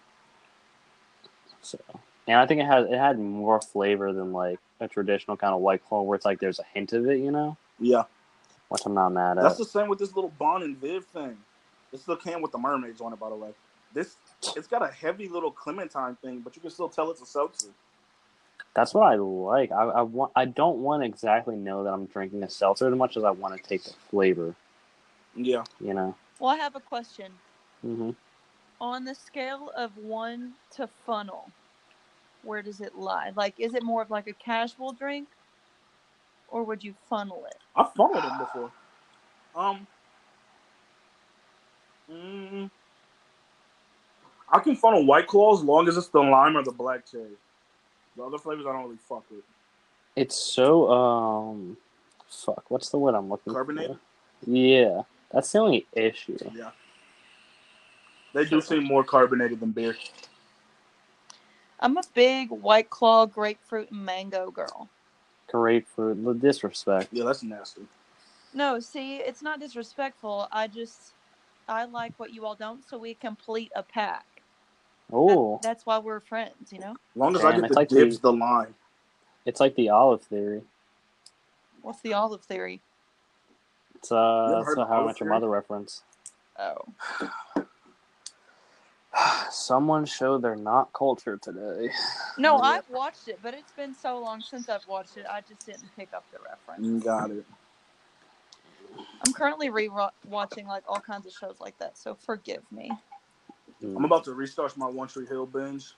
So, and I think it had it had more flavor than like a traditional kind of white claw, where it's like there's a hint of it, you know, Yeah, which I'm not mad at. that's the same with this little Bon and Viv thing. It's the can with the mermaids on it, by the way. This it's got a heavy little clementine thing, but you can still tell it's a seltzer. That's what I like. I, I want. I don't want to exactly know that I'm drinking a seltzer as much as I want to take the flavor. Yeah, You know. Well, I have a question. hmm On the scale of one to funnel, where does it lie? Like, is it more of like a casual drink, or would you funnel it? I've followed them before. Um, mm, I can funnel White Claw as long as it's the lime or the black cherry. The other flavors I don't really fuck with. It's so um, fuck. What's the word I'm looking for? Carbonated? for? Yeah, that's the only issue. Yeah. They do seem more carbonated than beer. I'm a big White Claw grapefruit and mango girl. Grapefruit, the disrespect. Yeah, that's nasty. No, see, it's not disrespectful. I just I like what you all don't, so we complete a pack. That- Oh, that's why we're friends, you know. As long as I get it's the like dibs, the- the lime. it's like the olive theory. What's the olive theory? It's uh, that's heard a How I Met Your Mother reference. Oh, Someone showed they're not culture today. no, Yeah. I've watched it, but it's been so long since I've watched it. I just didn't pick up the reference. You got it. I'm currently re-watching like all kinds of shows like that, so forgive me. Mm. I'm about to restart my One Tree Hill binge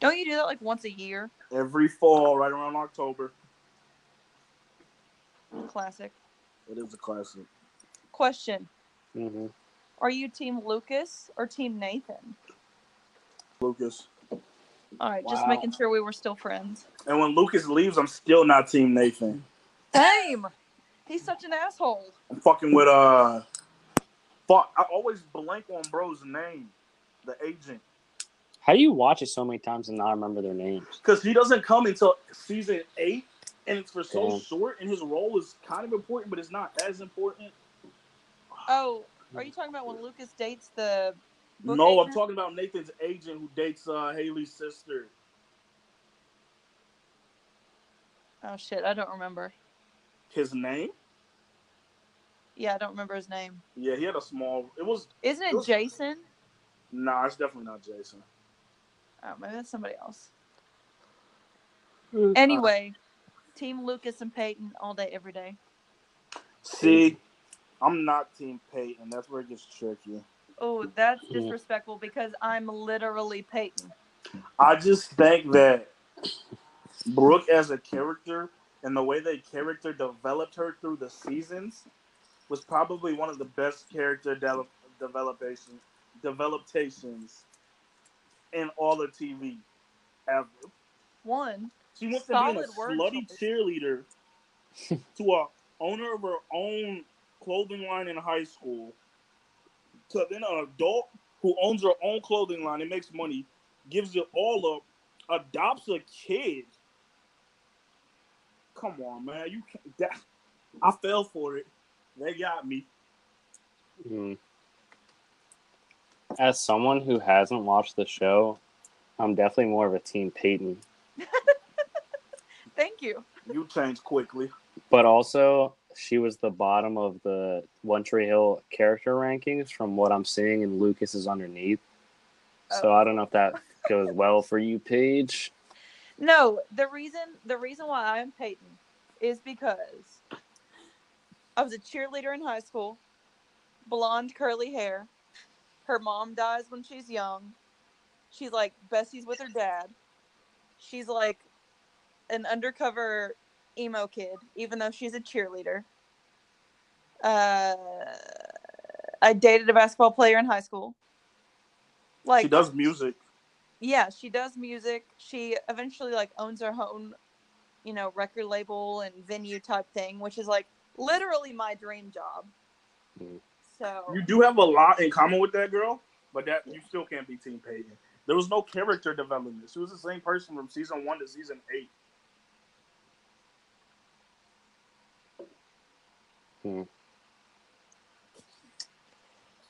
Don't you do that like once a year? every fall, right around October. Classic. It is a classic. Question: Mhm. Are you Team Lucas or Team Nathan? Lucas. All right, just making sure we were still friends. And when Lucas leaves, I'm still not Team Nathan. Same. He's such an asshole. I'm fucking with uh fuck I always blank on bro's name. The agent. How do you watch it so many times and not remember their names? because he doesn't come until season eight, and it's for so Damn. short, and his role is kind of important, but it's not as important. Oh, are you talking about when Lucas dates the? book no, I'm talking about Nathan's agent who dates uh, Haley's sister. Oh shit, I don't remember. His name? Yeah, I don't remember his name. Yeah, he had a small. It was Isn't It it was- Jason? nah, it's definitely not Jason. Oh, maybe that's somebody else. Uh, Anyway, Team Lucas and Peyton all day, every day. See, I'm not Team Peyton. That's where it gets tricky. Oh, that's disrespectful because I'm literally Peyton. I just think that Brooke as a character and the way that character developed her through the seasons was probably one of the best character de- developation developtations in all of TV ever. One. She went from being a Solid slutty choice. cheerleader to a owner of her own clothing line in high school to then an adult who owns her own clothing line and makes money, gives it all up, adopts a kid. Come on, man. You can't, that, I fell for it. They got me. Mm. As someone who hasn't watched the show, I'm definitely more of a team Peyton. Thank you. You change quickly. But also, she was the bottom of the One Tree Hill character rankings from what I'm seeing, and Lucas is underneath. So Oh. I don't know if that goes well for you, Paige. No, the reason the reason why I'm Peyton is because I was a cheerleader in high school, blonde curly hair. Her mom dies when she's young. She's like Bessie's with her dad. She's like an undercover emo kid, even though she's a cheerleader. Uh, I dated a basketball player in high school. Like she does music. yeah she does music she eventually like owns her own you know record label and venue type thing which is like literally my dream job Mm. so You do have a lot in common with that girl, but that you still can't be Team Peyton. There was no character development. She was the same person from season one to season eight.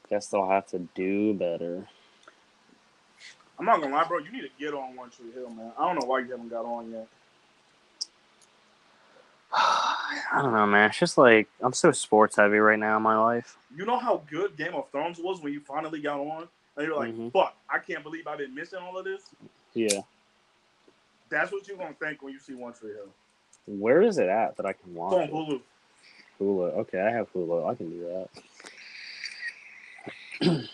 Guess they'll have to do better. I'm not gonna lie, bro. You need to get on One Tree Hill, man. I don't know why you haven't got on yet. I don't know, man. It's just like I'm so sports heavy right now in my life. You know how good Game of Thrones was when you finally got on, and you're like, Mhm. "Fuck, I can't believe I've been missing all of this." Yeah. That's what you're gonna think when you see One Tree Hill. Where is it at that I can It's watch on it? Hulu. Okay, I have Hulu. I can do that.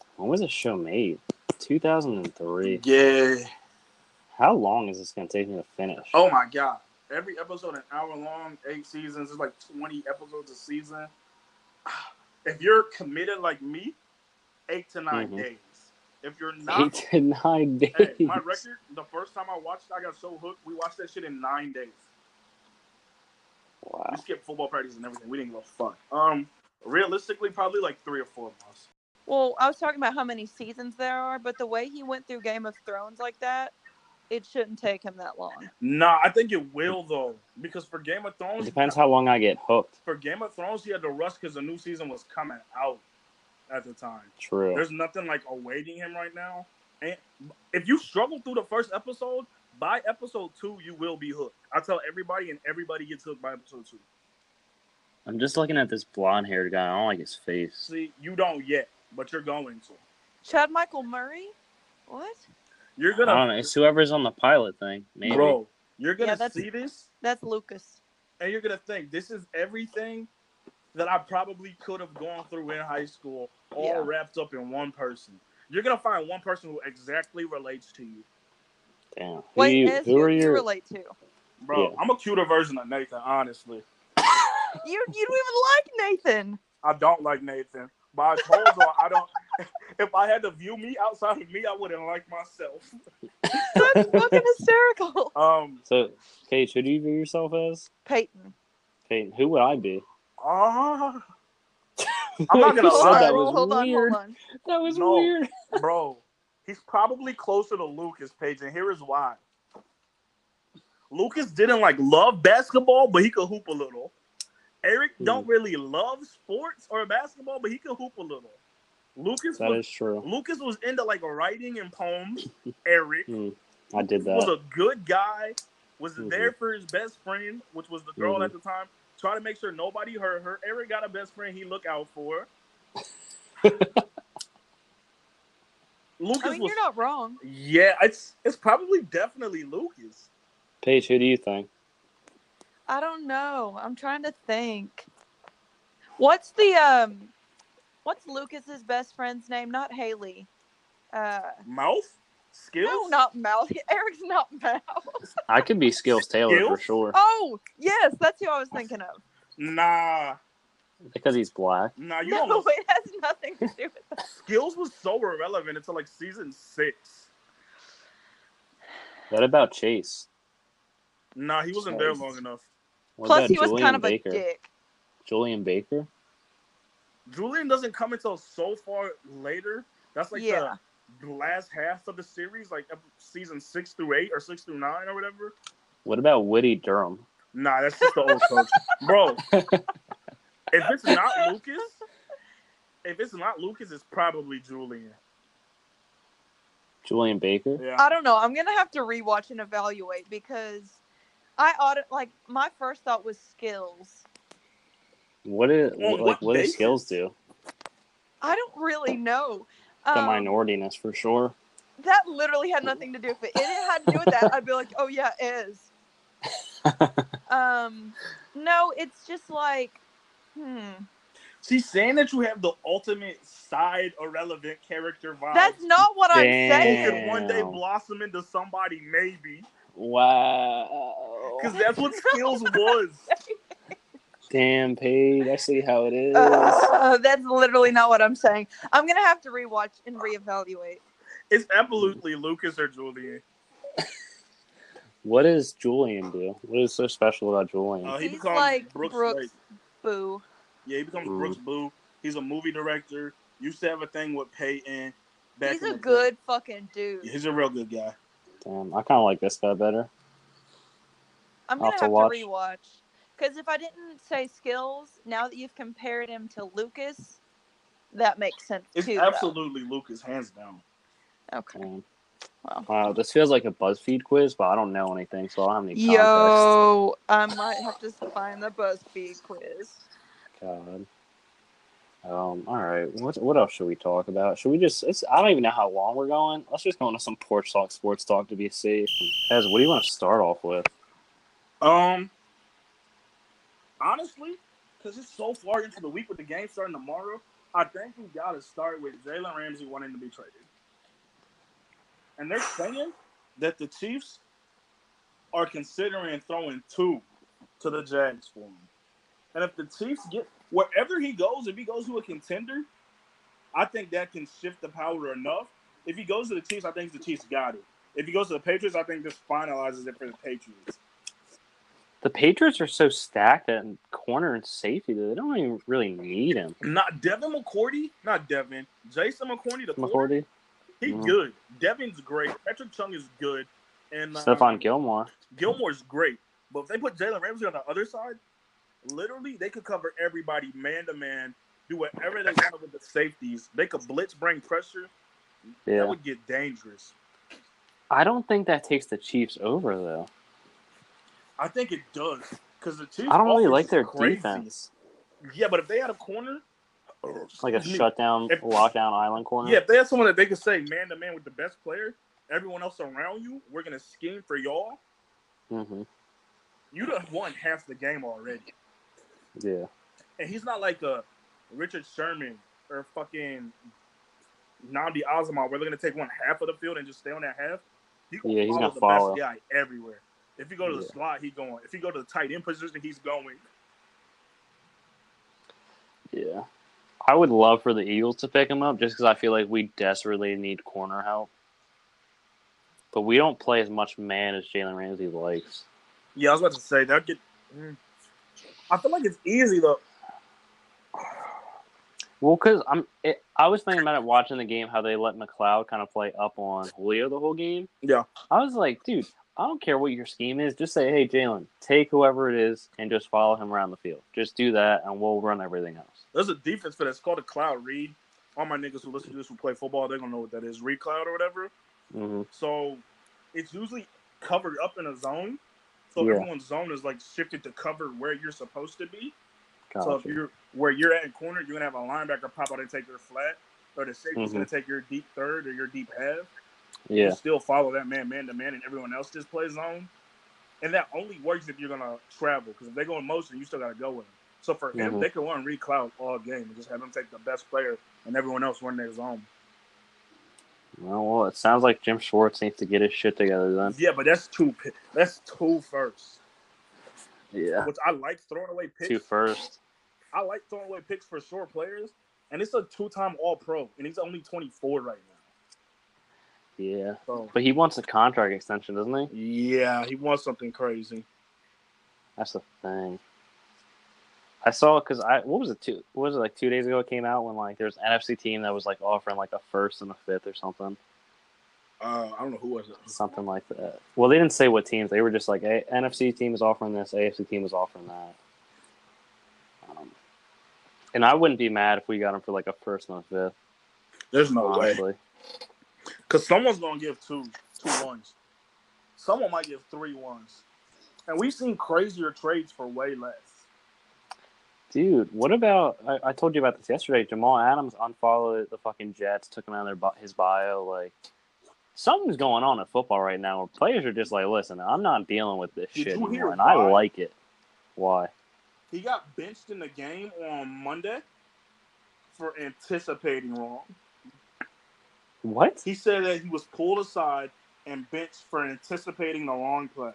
when was the show made? 2003. Yeah. How long is this going to take me to finish? Oh my god. Every episode an hour long, eight seasons. It's like 20 episodes a season. If you're committed like me, eight to 9 Mhm. days. If you're not, Eight to nine days. hey, my record, the first time I watched, I got so hooked. We watched that shit in nine days. Wow. We skipped football practice and everything. We didn't give a fuck. Um, realistically, probably like three or four months. well i was talking about how many seasons there are but the way he went through game of thrones like that it shouldn't take him that long Nah, I think it will though, because for Game of It Thrones, depends how long I get hooked. for Game of Thrones, he had to rush because the new season was coming out at the time. True. There's nothing like awaiting him right now. And if you struggle through the first episode, by episode two, you will be hooked. I tell everybody, and everybody gets hooked by episode two. I'm just looking at this blonde haired guy. I don't like his face. See, you don't yet, but you're going to. chad michael murray what You're gonna, don't know. It's whoever's on the pilot thing. Maybe. bro. You're gonna Yeah, see this, that's lucas and you're gonna think this is everything that I probably could have gone through in high school, all Yeah. wrapped up in one person. You're gonna find one person who exactly relates to you, Damn. Who, wait you, Ez, who who are you your? relate to bro. Yeah. I'm a cuter version of Nathan, honestly. you you don't even like nathan I don't like Nathan. But I told her I don't. If I had to view me outside of me, I wouldn't like myself. that's fucking hysterical Um, So, Paige, who do you view yourself as? peyton Peyton. Who would I be? ah, I'm not gonna lie. hold that on, was hold on weird. hold on That was No. weird. bro, He's probably closer to Lucas Paige, and here is why. Lucas didn't like love basketball, but he could hoop a little. Eric Hmm. don't really love sports or basketball, but he can hoop a little. Lucas That was, is true. Lucas was into like writing and poems. Eric Hmm. I did that. was a good guy, was Mhm. there for his best friend, which was the girl Mhm. at the time. Try to make sure nobody hurt her. Eric got a best friend he look out for. Lucas I mean, was you're not wrong. yeah, it's it's probably definitely Lucas. Paige, who do you think? I don't know. I'm trying to think. What's the um what's Lucas's best friend's name? Not Haley. Uh Mouth, skills. no, not Mouth. Eric's not Mouth. I could be Skills Taylor for sure Oh, yes, that's who I was thinking of. Nah, because he's black. nah. You no, don't. it has nothing to do with that. Skills was so irrelevant until like season six. What about Chase? Nah, he wasn't there long enough. What Plus about he was Julian kind of Baker? a dick. Julian Baker? Julian doesn't come until so far later. That's like Yeah. the last half of the series, like season six through eight or six through nine or whatever. What about Woody Durham? Nah, that's just the old coach, bro. If it's not Lucas, if it's not Lucas, it's probably Julian. Julian Baker? Yeah, I don't know. I'm gonna have to rewatch and evaluate because I ought like my first thought was skills. What is On like what what do basis? skills do? I don't really know. The Um, minorityness for sure. that literally had nothing to do with it. If it had to do with that, I'd be like, oh yeah, it is. Um, no, it's just like, hmm. she's saying that you have the ultimate side irrelevant character vibe. That's not what I'm who Damn. saying. can one day blossom into somebody, maybe. wow. Because that's what skills was. Damn, Paige. I see how it is. Uh, that's literally not what I'm saying. I'm gonna have to rewatch and reevaluate. It's absolutely Lucas or Julian. what does Julian do? What is so special about Julian? Uh, he He's becomes like Brooke's. Brooke's. Boo. Yeah, he becomes Mm. Brooke's Boo. He's a movie director. Used to have a thing with Peyton. Back He's a the day. good fucking dude. Yeah, he's a real good guy. Damn, I kind of like this guy better. I'm gonna have have to to watch. rewatch because if I didn't say skills, now that you've compared him to Lucas, that makes sense It's too. though. absolutely Lucas, hands down. okay. Damn. Wow. Wow, this feels like a BuzzFeed quiz, but I don't know anything, so I don't have any context. Yo, I might have to find the BuzzFeed quiz. God. Um. All right. What What else should we talk about? Should we just? I don't even know how long we're going. Let's just go into some porch talk, sports talk to be safe. As what do you want to start off with? Um, honestly, because it's so far into the week with the game starting tomorrow, I think we got to start with Jalen Ramsey wanting to be traded. And they're saying that the Chiefs are considering throwing two to the Jags for him. And if the Chiefs get wherever he goes, if he goes to a contender, I think that can shift the power enough. If he goes to the Chiefs, I think the Chiefs got it. If he goes to the Patriots, I think this finalizes it for the Patriots. The Patriots are so stacked at corner and safety that they don't even really need him. Not Devin McCourty, not Devin. Jason McCourty, the McCourty, he Mhm. good. Devin's great. Patrick Chung is good, and uh, Stephon Gilmore. Gilmore's great. But if they put Jalen Ramsey on the other side, literally they could cover everybody man to man, do whatever they want with the safeties. They could blitz, bring pressure. Yeah, That would get dangerous. I don't think that takes the Chiefs over though. I think it does because the Chiefs. I don't really like their crazy. defense, Yeah, but if they had a corner, like a shutdown, If- lockdown island corner. Yeah, if they had someone that they could say man to man with the best player, everyone else around you, we're gonna scheme for y'all. Mm-hmm. You done won half the game already, Yeah. and he's not like a Richard Sherman or fucking Nnamdi Asomugha, where they're gonna take one half of the field and just stay on that half. He Yeah, he's follow gonna the follow. best guy everywhere. If you go to the Yeah. slot, he going. If you go to the tight end position, he's going. Yeah. I would love for the Eagles to pick him up just because I feel like we desperately need corner help. But we don't play as much man as Jalen Ramsey likes. Yeah, I was about to say that get. mm. I feel like it's easy though. Well, because I'm, it, I was thinking about it watching the game how they let McLeod kind of play up on Julio the whole game. Yeah. I was like, dude, I don't care what your scheme is. Just say, hey, Jalen, take whoever it is and just follow him around the field. Just do that, and we'll run everything else. There's a defense for that. It's called a cloud read. All my niggas who listen to this who play football, they're gonna know what that is. Read cloud or whatever. hmm So it's usually covered up in a zone. So Yeah. everyone's zone is like shifted to cover where you're supposed to be. So if you're where you're at in corner, you're gonna have a linebacker pop out and take your flat, or the safety's Mhm. gonna take your deep third or your deep half. Yeah. You still follow that man man to man, and everyone else just plays zone. And that only works if you're gonna travel, because if they go in motion, you still gotta go with them. So for him, Mhm. they can run read cloud all game and just have him take the best player, and everyone else run their zone. Well, it sounds like Jim Schwartz needs to get his shit together then. Yeah, but that's two. That's two first. Yeah. Which I like throwing away picks. Two first. I like throwing away picks for short players, and it's a two-time All-Pro, and he's only 24 right now. Yeah. So But he wants a contract extension, doesn't he? yeah, he wants something crazy. That's the thing. I saw because I what was it two what was it like two days ago it came out when like there's an NFC team that was like offering like a first and a fifth or something Uh, I don't know who was it. something like that. Well, they didn't say what teams. They were just like a- NFC team is offering this, AFC team is offering that. Um, and I wouldn't be mad if we got them for like a first and a fifth. There's no way, because someone's gonna give two, two ones. Someone might give three ones, and we've seen crazier trades for way less. Dude. What about? I, I told you about this yesterday. Jamal Adams unfollowed the fucking Jets, took him out of their his bio. Like something's going on in football right now. Where players are just like, listen, I'm not dealing with this Did shit anymore, and I like it. Why? He got benched in the game on Monday for anticipating wrong. What? He said that he was pulled aside and benched for anticipating the wrong play.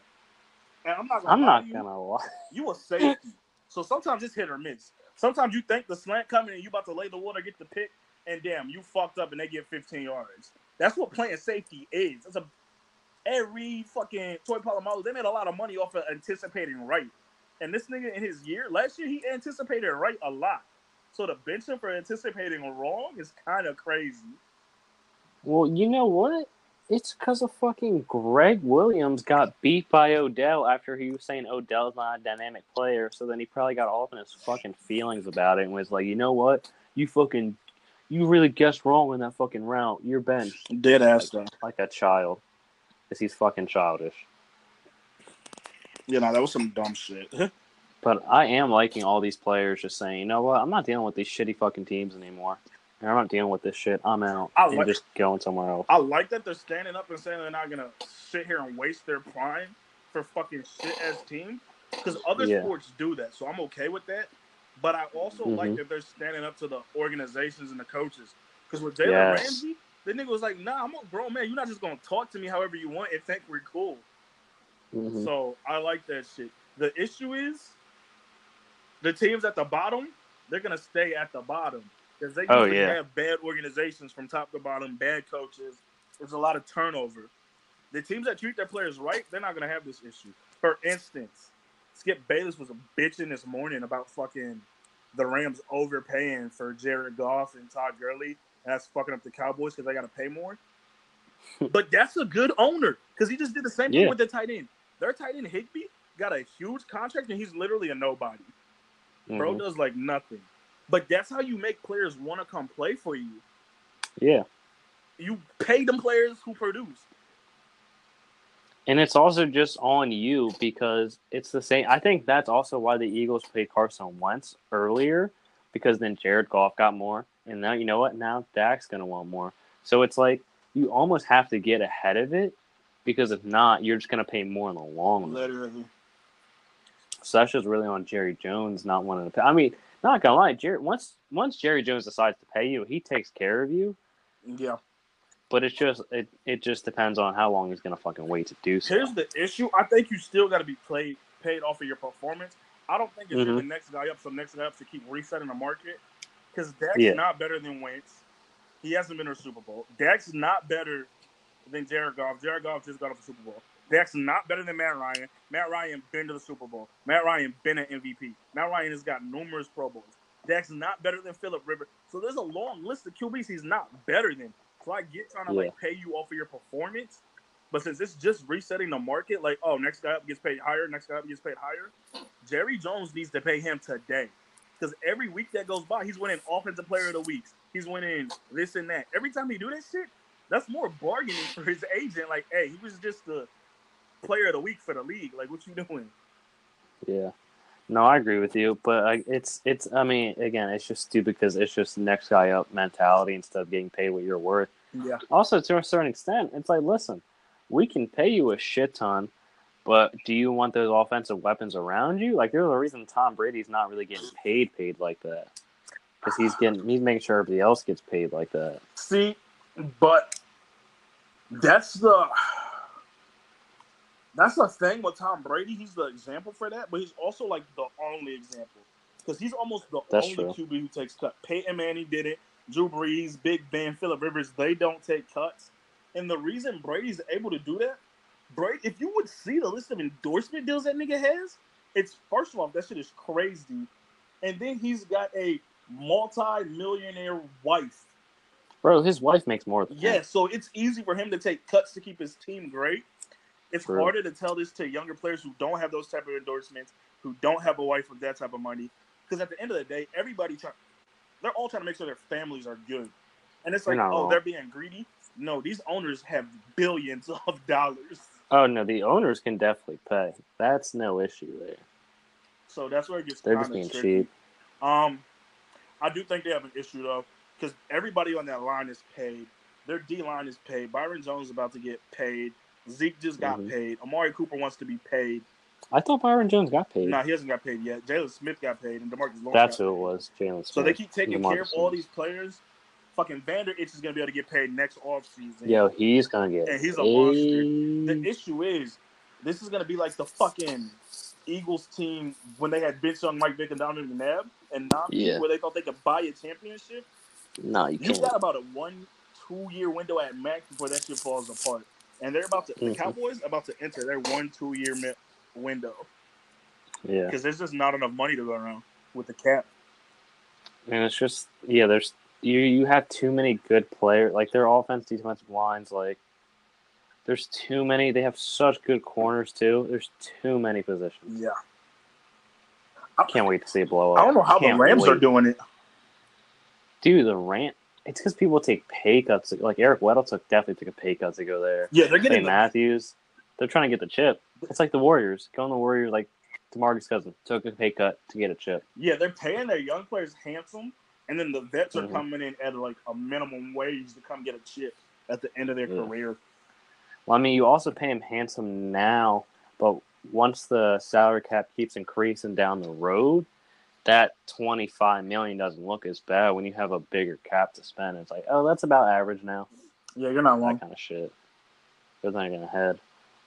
And I'm not gonna I'm lie not to you, gonna lie. you a safety. So sometimes it's hit or miss. Sometimes you think the slant coming and you about to lay the water, get the pick, and damn, you fucked up and they get 15 yards. That's what playing safety is. It's a every fucking Troy Polamalu, they made a lot of money off of anticipating right. And this nigga in his year, last year he anticipated right a lot. So to bench him for anticipating wrong is kind of crazy. Well, you know what? It's because of fucking Gregg Williams got beat by Odell after he was saying Odell's not a dynamic player. So then he probably got all up in his fucking feelings about it and was like, you know what? You fucking, you really guessed wrong in that fucking route. You're benched Dead ass though. like a child. Because he's fucking childish. You know, that was some dumb shit. But I am liking all these players just saying, you know what? I'm not dealing with these shitty fucking teams anymore. I'm not dealing with this shit. I'm out. I and just going somewhere else. I like that they're standing up and saying they're not gonna sit here and waste their prime for fucking shit as team. Because other Yeah. sports do that, so I'm okay with that. But I also like Mhm. that they're standing up to the organizations and the coaches. Because with Jalen Yes. Ramsey, the nigga was like, "Nah, I'm a grown man. You're not just gonna talk to me however you want and think we're cool." Mhm. So I like that shit. The issue is the teams at the bottom, they're gonna stay at the bottom because they Oh, yeah. have bad organizations from top to bottom, bad coaches. There's a lot of turnover. The teams that treat their players right, they're not gonna have this issue. For instance, Skip Bayless was a bitching this morning about fucking the Rams overpaying for Jared Goff and Todd Gurley, and that's fucking up the Cowboys because they got to pay more. but that's a good owner because he just did the same thing with the tight end. Their tight end Higbee got a huge contract and he's literally a nobody. Bro Mhm. does like nothing. But that's how you make players want to come play for you. Yeah. You pay them players who produce. And it's also just on you because it's the same. I think that's also why the Eagles paid Carson Wentz earlier because then Jared Goff got more. And now, you know what? Now Dak's going to want more. So it's like you almost have to get ahead of it because if not, you're just going to pay more in the long run. Literally. So that's just really on Jerry Jones not wanting to pay. I mean, not to lie, Jerry, once, once Jerry Jones decides to pay you, he takes care of you. Yeah. But it's just it, it just depends on how long he's gonna fucking wait to do so. Here's the issue. I think you still got to be played paid off of your performance. I don't think if you're Mhm. the next guy up, so next guy up to keep resetting the market. Because Dak's Yeah. not better than Wentz. He hasn't been to a Super Bowl. Dak's not better than Jared Goff. Jared Goff just got off a Super Bowl. Dak's not better than Matt Ryan. Matt Ryan been to the Super Bowl. Matt Ryan been an MVP. Matt Ryan has got numerous Pro Bowls. Dak's not better than Philip Rivers. So there's a long list of QBs he's not better than. So I get trying to Yeah. like pay you off of your performance, but since it's just resetting the market, like oh, next guy up gets paid higher, next guy up gets paid higher. Jerry Jones needs to pay him today, because every week that goes by, he's winning Offensive Player of the Week. He's winning this and that. Every time he do that shit, that's more bargaining for his agent. Like, hey, he was just the Player of the Week for the league. Like, what you doing? Yeah. No, I agree with you, but I, it's it's. I mean, again, it's just stupid because it's just next guy up mentality instead of getting paid what you're worth. Yeah. Also, to a certain extent, it's like, listen, we can pay you a shit ton, but do you want those offensive weapons around you? Like, there's a reason Tom Brady's not really getting paid paid like that because he's getting he's making sure everybody else gets paid like that. See, but that's the that's the thing with Tom Brady. He's the example for that, but he's also like the only example because he's almost the That's only true. QB who takes cut. Peyton Manning did it. Drew Brees, Big Ben, Philip Rivers, they don't take cuts. And the reason Brady's able to do that, Brady, if you would see the list of endorsement deals that nigga has, it's first of all, that shit is crazy. And then he's got a multi-millionaire wife Bro, his wife makes more than him. yeah, so it's easy for him to take cuts to keep his team great. It's True. harder to tell this to younger players who don't have those type of endorsements, who don't have a wife with that type of money. Because at the end of the day, everybody try, they're all trying to make sure their families are good. And it's like, oh, they're being greedy. No, these owners have billions of dollars. Oh no, the owners can definitely pay. That's no issue there. So that's where it gets They're just being tricky. cheap. Um, I do think they have an issue though, because everybody on that line is paid. Their D line is paid. Byron Jones is about to get paid. Zeke just got Mhm. paid. Amari Cooper wants to be paid. I thought Byron Jones got paid. No, he hasn't got paid yet. Jaylon Smith got paid, and Demarcus Lawrence. That's who it was, Jaylon Smith. So they keep taking care of all these players. Fucking Vander Esch is gonna be able to get paid next offseason. Yo, he's gonna get. And he's a monster. The issue is, this is gonna be like the fucking Eagles team when they had bench on Mike Vick and Donovan McNabb and not Yeah. where they thought they could buy a championship. No, you You can't. He's got about a one, two year window at max before that shit falls apart. And they're about to, the Mhm. Cowboys about to enter their one, two year mi- window Yeah, because there's just not enough money to go around with the cap. and it's just yeah. There's you. You have too many good players. Like their offense, defensive lines. Like there's too many. They have such good corners too. There's too many positions. Yeah. I Can't wait to see it blow up. I don't know how the Can't Rams are doing it. Dude, the rant. It's because people take pay cuts. Like Eric Weddle took definitely took a pay cut to go there. Yeah, they're getting the, Matthews. They're trying to get the chip. It's like the Warriors. Going the Warriors like Demarcus Cousins took a pay cut to get a chip. yeah, they're paying their young players handsome, and then the vets are Mhm. coming in at like a minimum wage to come get a chip at the end of their Yeah. career. Well, I mean, you also pay him handsome now, but once the salary cap keeps increasing down the road, that twenty five million doesn't look as bad when you have a bigger cap to spend. It's like, oh, that's about average now. Yeah, you're not wrong. That kind of shit. Goes on ahead.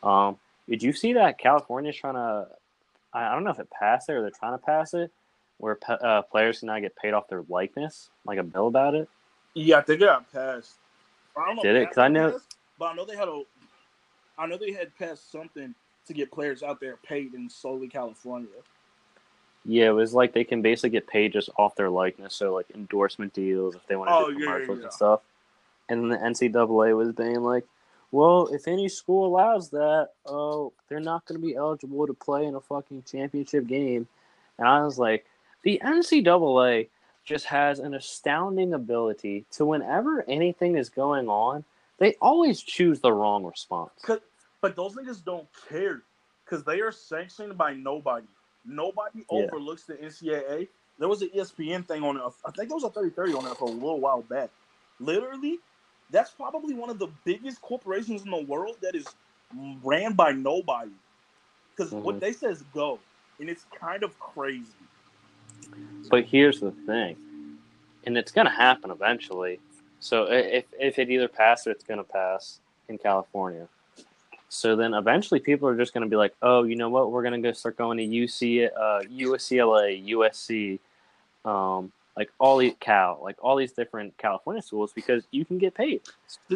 Um, did you see that California's trying to? I don't know if it passed it or they're trying to pass it, where uh, players can now get paid off their likeness, like a bill about it. Yeah, I think it got passed. I don't know. Did it? that 'Cause I know- passed, but I know they had a. I know they had passed something to get players out there paid in solely California. Yeah, it was like they can basically get paid just off their likeness, so like endorsement deals if they want to Oh, do yeah, yeah, commercials yeah. and stuff. And the NCAA was being like, "Well, if any school allows that, oh, they're not going to be eligible to play in a fucking championship game." And I was like, "The NCAA just has an astounding ability to whenever anything is going on, they always choose the wrong response." But those niggas don't care because they are sanctioned by nobody. Nobody Yeah. overlooks the NCAA. There was an ESPN thing on it. I think there was a 30 on it for a little while back. Literally, that's probably one of the biggest corporations in the world that is ran by nobody. Because what Mhm. they say is go, and it's kind of crazy. But here's the thing, and it's going to happen eventually. So if if it either passes or it's going to pass in California. So then eventually people are just going to be like, oh, you know what? We're going to go start going to UC, uh, UCLA, USC, um, like all these Cal, like all these different California schools because you can get paid,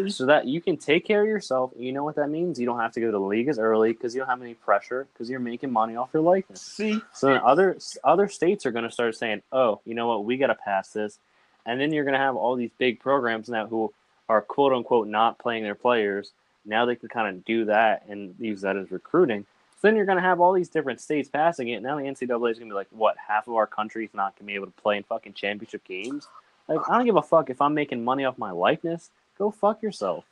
so that you can take care of yourself. You know what that means? You don't have to go to the league as early because you don't have any pressure because you're making money off your likeness. See, So then other other states are going to start saying, "Oh, you know what? We got to pass this," and then you're going to have all these big programs now who are quote unquote not playing their players. Now they can kind of do that and use that as recruiting. So then you're going to have all these different states passing it. Now the NCAA is going to be like, what? Half of our country's not going to be able to play in fucking championship games. Like, I don't give a fuck if I'm making money off my likeness. Go fuck yourself.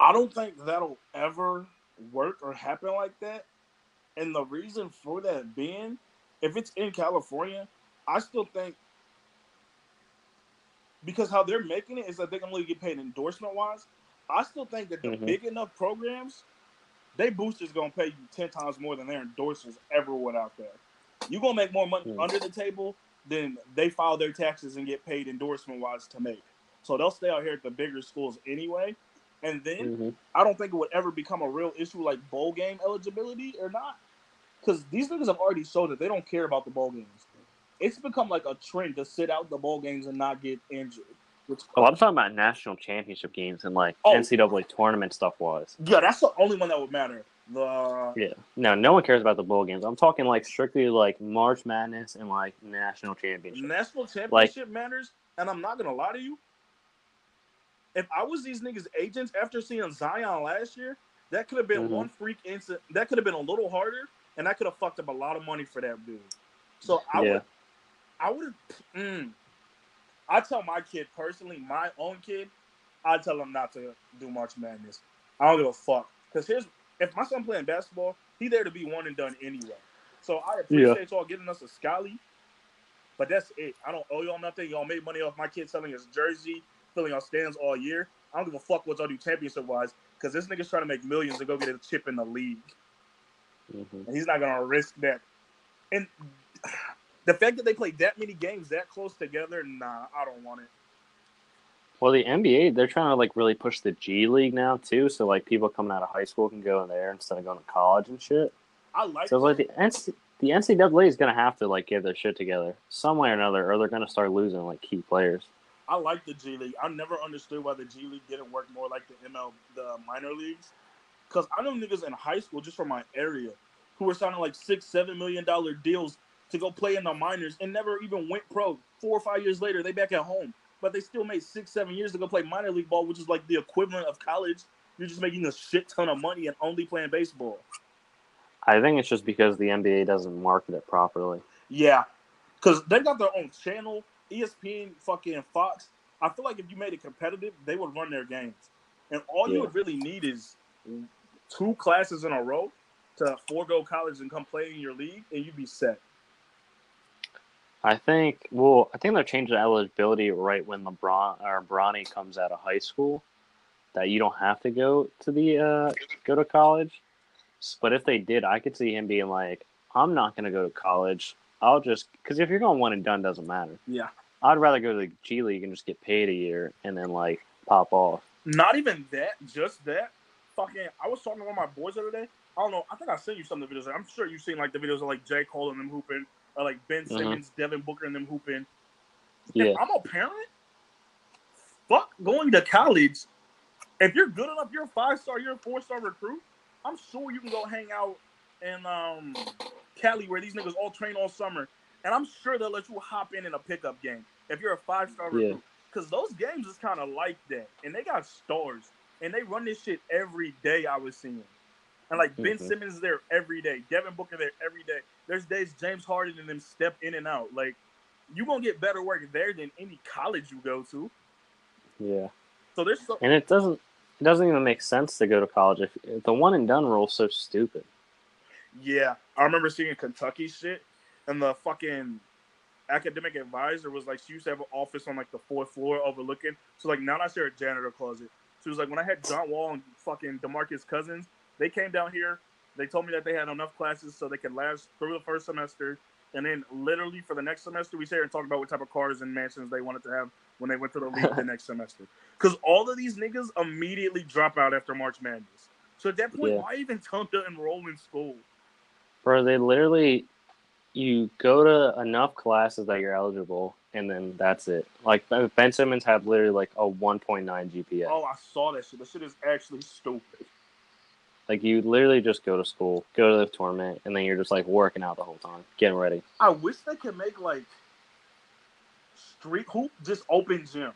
I don't think that'll ever work or happen like that. And the reason for that being, if it's in California, I still think because how they're making it is that they can only get paid endorsement wise. I still think that the Mhm. big enough programs, they boosters gonna pay you ten times more than their endorsers ever would out there. You gonna make more money Mhm. under the table than they file their taxes and get paid endorsement wise to make. So they'll stay out here at the bigger schools anyway. And then hmm I don't think it would ever become a real issue like bowl game eligibility or not. Because these niggas have already showed that they don't care about the bowl games. It's become like a trend to sit out the bowl games and not get injured. Which, Oh, I'm talking about national championship games and like Oh. NCAA tournament stuff was. yeah, that's the only one that would matter. The Yeah. No, no one cares about the bowl games. I'm talking like strictly like March Madness and like national championship. national championship matters, and I'm not gonna lie to you. If I was these niggas' agents after seeing Zion last year, that could have been Mhm. one freak incident. That could have been a little harder, and that could have fucked up a lot of money for that dude. So I Yeah. would, I would have. Mm, I tell my kid personally, my own kid, I tell him not to do March Madness. I don't give a fuck because here's if my son playing basketball, he there to be one and done anyway. So I appreciate y'all getting us a Scally, but that's it. I don't owe y'all nothing. Y'all made money off my kid selling his jersey, filling y'all stands all year. I don't give a fuck what y'all do championship wise because this nigga's trying to make millions to go get a chip in the league, Mhm. and he's not gonna risk that. And the fact that they play that many games that close together, nah, I don't want it. Well, the NBA they're trying to like really push the G League now too, so like people coming out of high school can go in there instead of going to college and shit. I like So like the NC- the NCAA is gonna have to like get their shit together some way or another, or they're gonna start losing like key players. I like the G League. I never understood why the G League didn't work more like the ML, the minor leagues. Because I know niggas in high school, just from my area, who were signing like six, seven million dollar deals to go play in the minors and never even went pro. Four or five years later, they back at home, but they still made six, seven years to go play minor league ball, which is like the equivalent of college. You're just making a shit ton of money and only playing baseball. I think it's just because the NBA doesn't market it properly. Yeah, because they got their own channel, ESPN, fucking Fox. I feel like if you made it competitive, they would run their games, and all you would really need is two classes in a row to forego college and come play in your league, and you'd be set. I think well, I think they're changing the eligibility right when LeBron or Bronny comes out of high school, that you don't have to go to the uh, go to college. But if they did, I could see him being like, "I'm not going to go to college. I'll just because if you're going one and done, doesn't matter. Yeah. I'd rather go to the G League and just get paid a year and then like pop off." Not even that, just that. Fucking, I was talking with my boys the other day. I don't know. I think I sent you some of the videos. I'm sure you've seen like the videos of like J Cole and them hooping, or like Ben Mhm. Simmons, Devin Booker and them hooping. Yeah, If I'm a parent, fuck going to college. If you're good enough, you're a five star, you're a four star recruit. I'm sure you can go hang out in um, Cali where these niggas all train all summer, and I'm sure they'll let you hop in in a pickup game if you're a five star Yeah. recruit. Because those games is kind of like that, and they got stars, and they run this shit every day. I was seeing, and like Ben Mhm. Simmons is there every day, Devin Booker there every day. There's days James Harden and them step in and out. Like you gonna get better work there than any college you go to. yeah. So there's so And it doesn't it doesn't even make sense to go to college if, if the one and done rule is so stupid. yeah. I remember seeing Kentucky shit, and the fucking academic advisor was like, she used to have an office on like the fourth floor overlooking. So like now I see her janitor closet. She was like, when I had John Wall and fucking Demarcus Cousins, they came down here. They told me that they had enough classes so they could last through the first semester. And then literally for the next semester, we sat and talked about what type of cars and mansions they wanted to have when they went to the league the next semester. Because all of these niggas immediately drop out after March Madness. So at that point, Yeah. why even tell them to enroll in school? Bro, they literally you go to enough classes that you're eligible, and then that's it. Like Ben Simmons had literally like a 1.9 GPA. Oh, I saw that shit. That shit is actually stupid. Like you literally just go to school, go to the tournament, and then you're just like working out the whole time, getting ready. I wish they could make like street hoop just open gym.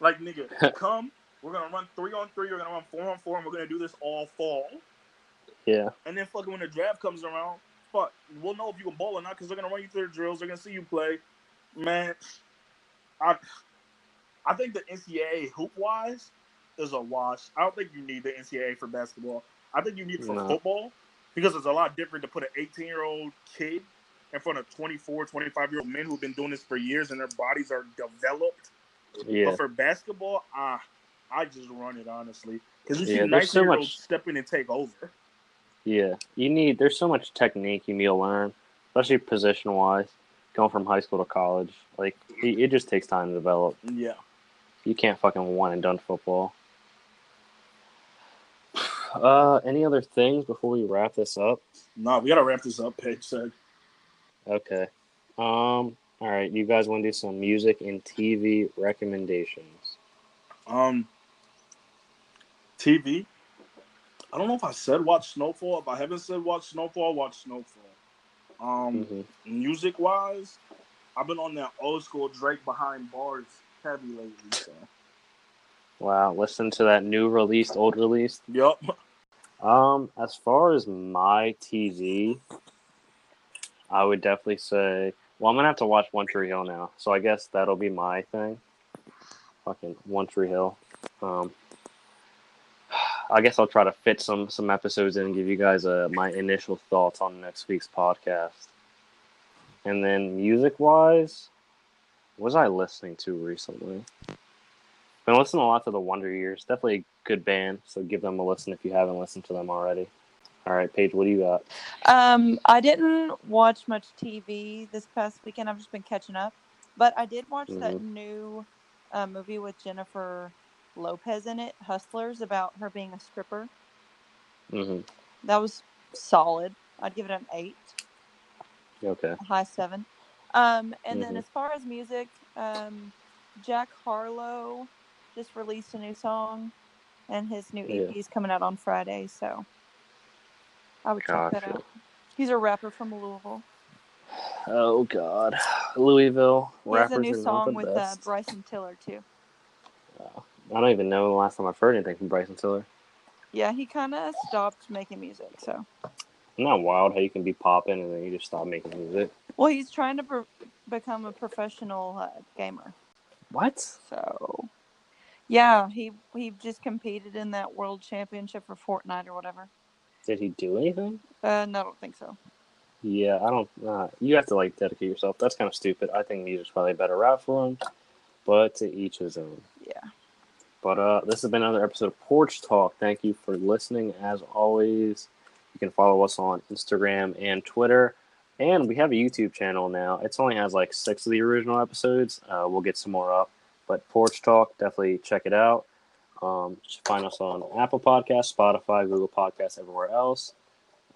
Like nigga, come. We're gonna run three on three. We're gonna run four on four, and we're gonna do this all fall. Yeah. And then fucking when the draft comes around, fuck, we'll know if you can ball or not because they're gonna run you through the drills. They're gonna see you play. Man, I I think the NCAA hoop wise is a wash. I don't think you need the NCAA for basketball. I think you need it for No. football because it's a lot different to put an 18 year old kid in front of 24, 25 year old men who've been doing this for years and their bodies are developed. Yeah. But for basketball, ah, I just run it honestly because you Yeah, see there's 19 so year olds much- step in and take over. Yeah, you need. There's so much technique you need to learn, especially position wise. Going from high school to college, like it, it just takes time to develop. Yeah. You can't fucking one and done football. Uh, any other things before we wrap this up? No, we gotta wrap this up. Paige said. Okay. Um. All right, you guys want to do some music and TV recommendations? Um, TV. I don't know if I said watch Snowfall. If I haven't said watch Snowfall, watch Snowfall. Um, hmm music wise, I've been on that old school Drake behind bars heavy lately. So, Wow, listen to that new released, old released. yep. Um, as far as my TV, I would definitely say. Well, I'm gonna have to watch One Tree Hill now, so I guess that'll be my thing. Fucking One Tree Hill. Um, I guess I'll try to fit some some episodes in and give you guys uh, my initial thoughts on next week's podcast. And then music wise, was I listening to recently? Been listening a lot to the Wonder Years. Definitely a good band, so give them a listen if you haven't listened to them already. All right, Paige, what do you got? Um, I didn't watch much TV this past weekend. I've just been catching up, but I did watch that new uh, movie with Jennifer Lopez in it, Hustlers, about her being a stripper. hmm That was solid. I'd give it an eight, Okay. a high seven. Um, and then Mhm. as far as music, um, Jack Harlow just released a new song, and his new Yeah. EP is coming out on Friday. So I would check that out. He's a rapper from Louisville. Oh God, Louisville He has a new song with uh. Bryson Tiller too. I don't even know the last time I've heard anything from Bryson Tiller. Yeah, he kind of stopped making music. So, Isn't that wild how you can be popping and then you just stop making music? well, he's trying to pro- become a professional uh, gamer. What? So, yeah, he he just competed in that world championship for Fortnite or whatever. Did he do anything? Uh, no, I don't think so. Yeah, I don't. Uh, you have to like dedicate yourself. That's kind of stupid. I think music's probably a better route for him, but to each his own. Yeah. But uh, this has been another episode of Porch Talk. Thank you for listening. As always, you can follow us on Instagram and Twitter, and we have a YouTube channel now. It's only has like six of the original episodes. Uh, we'll get some more up. But Porch Talk, definitely check it out. Um, find us on Apple Podcasts, Spotify, Google Podcasts, everywhere else.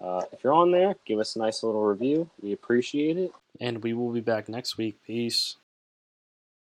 Uh, if you're on there, give us a nice little review. We appreciate it. And we will be back next week. Peace.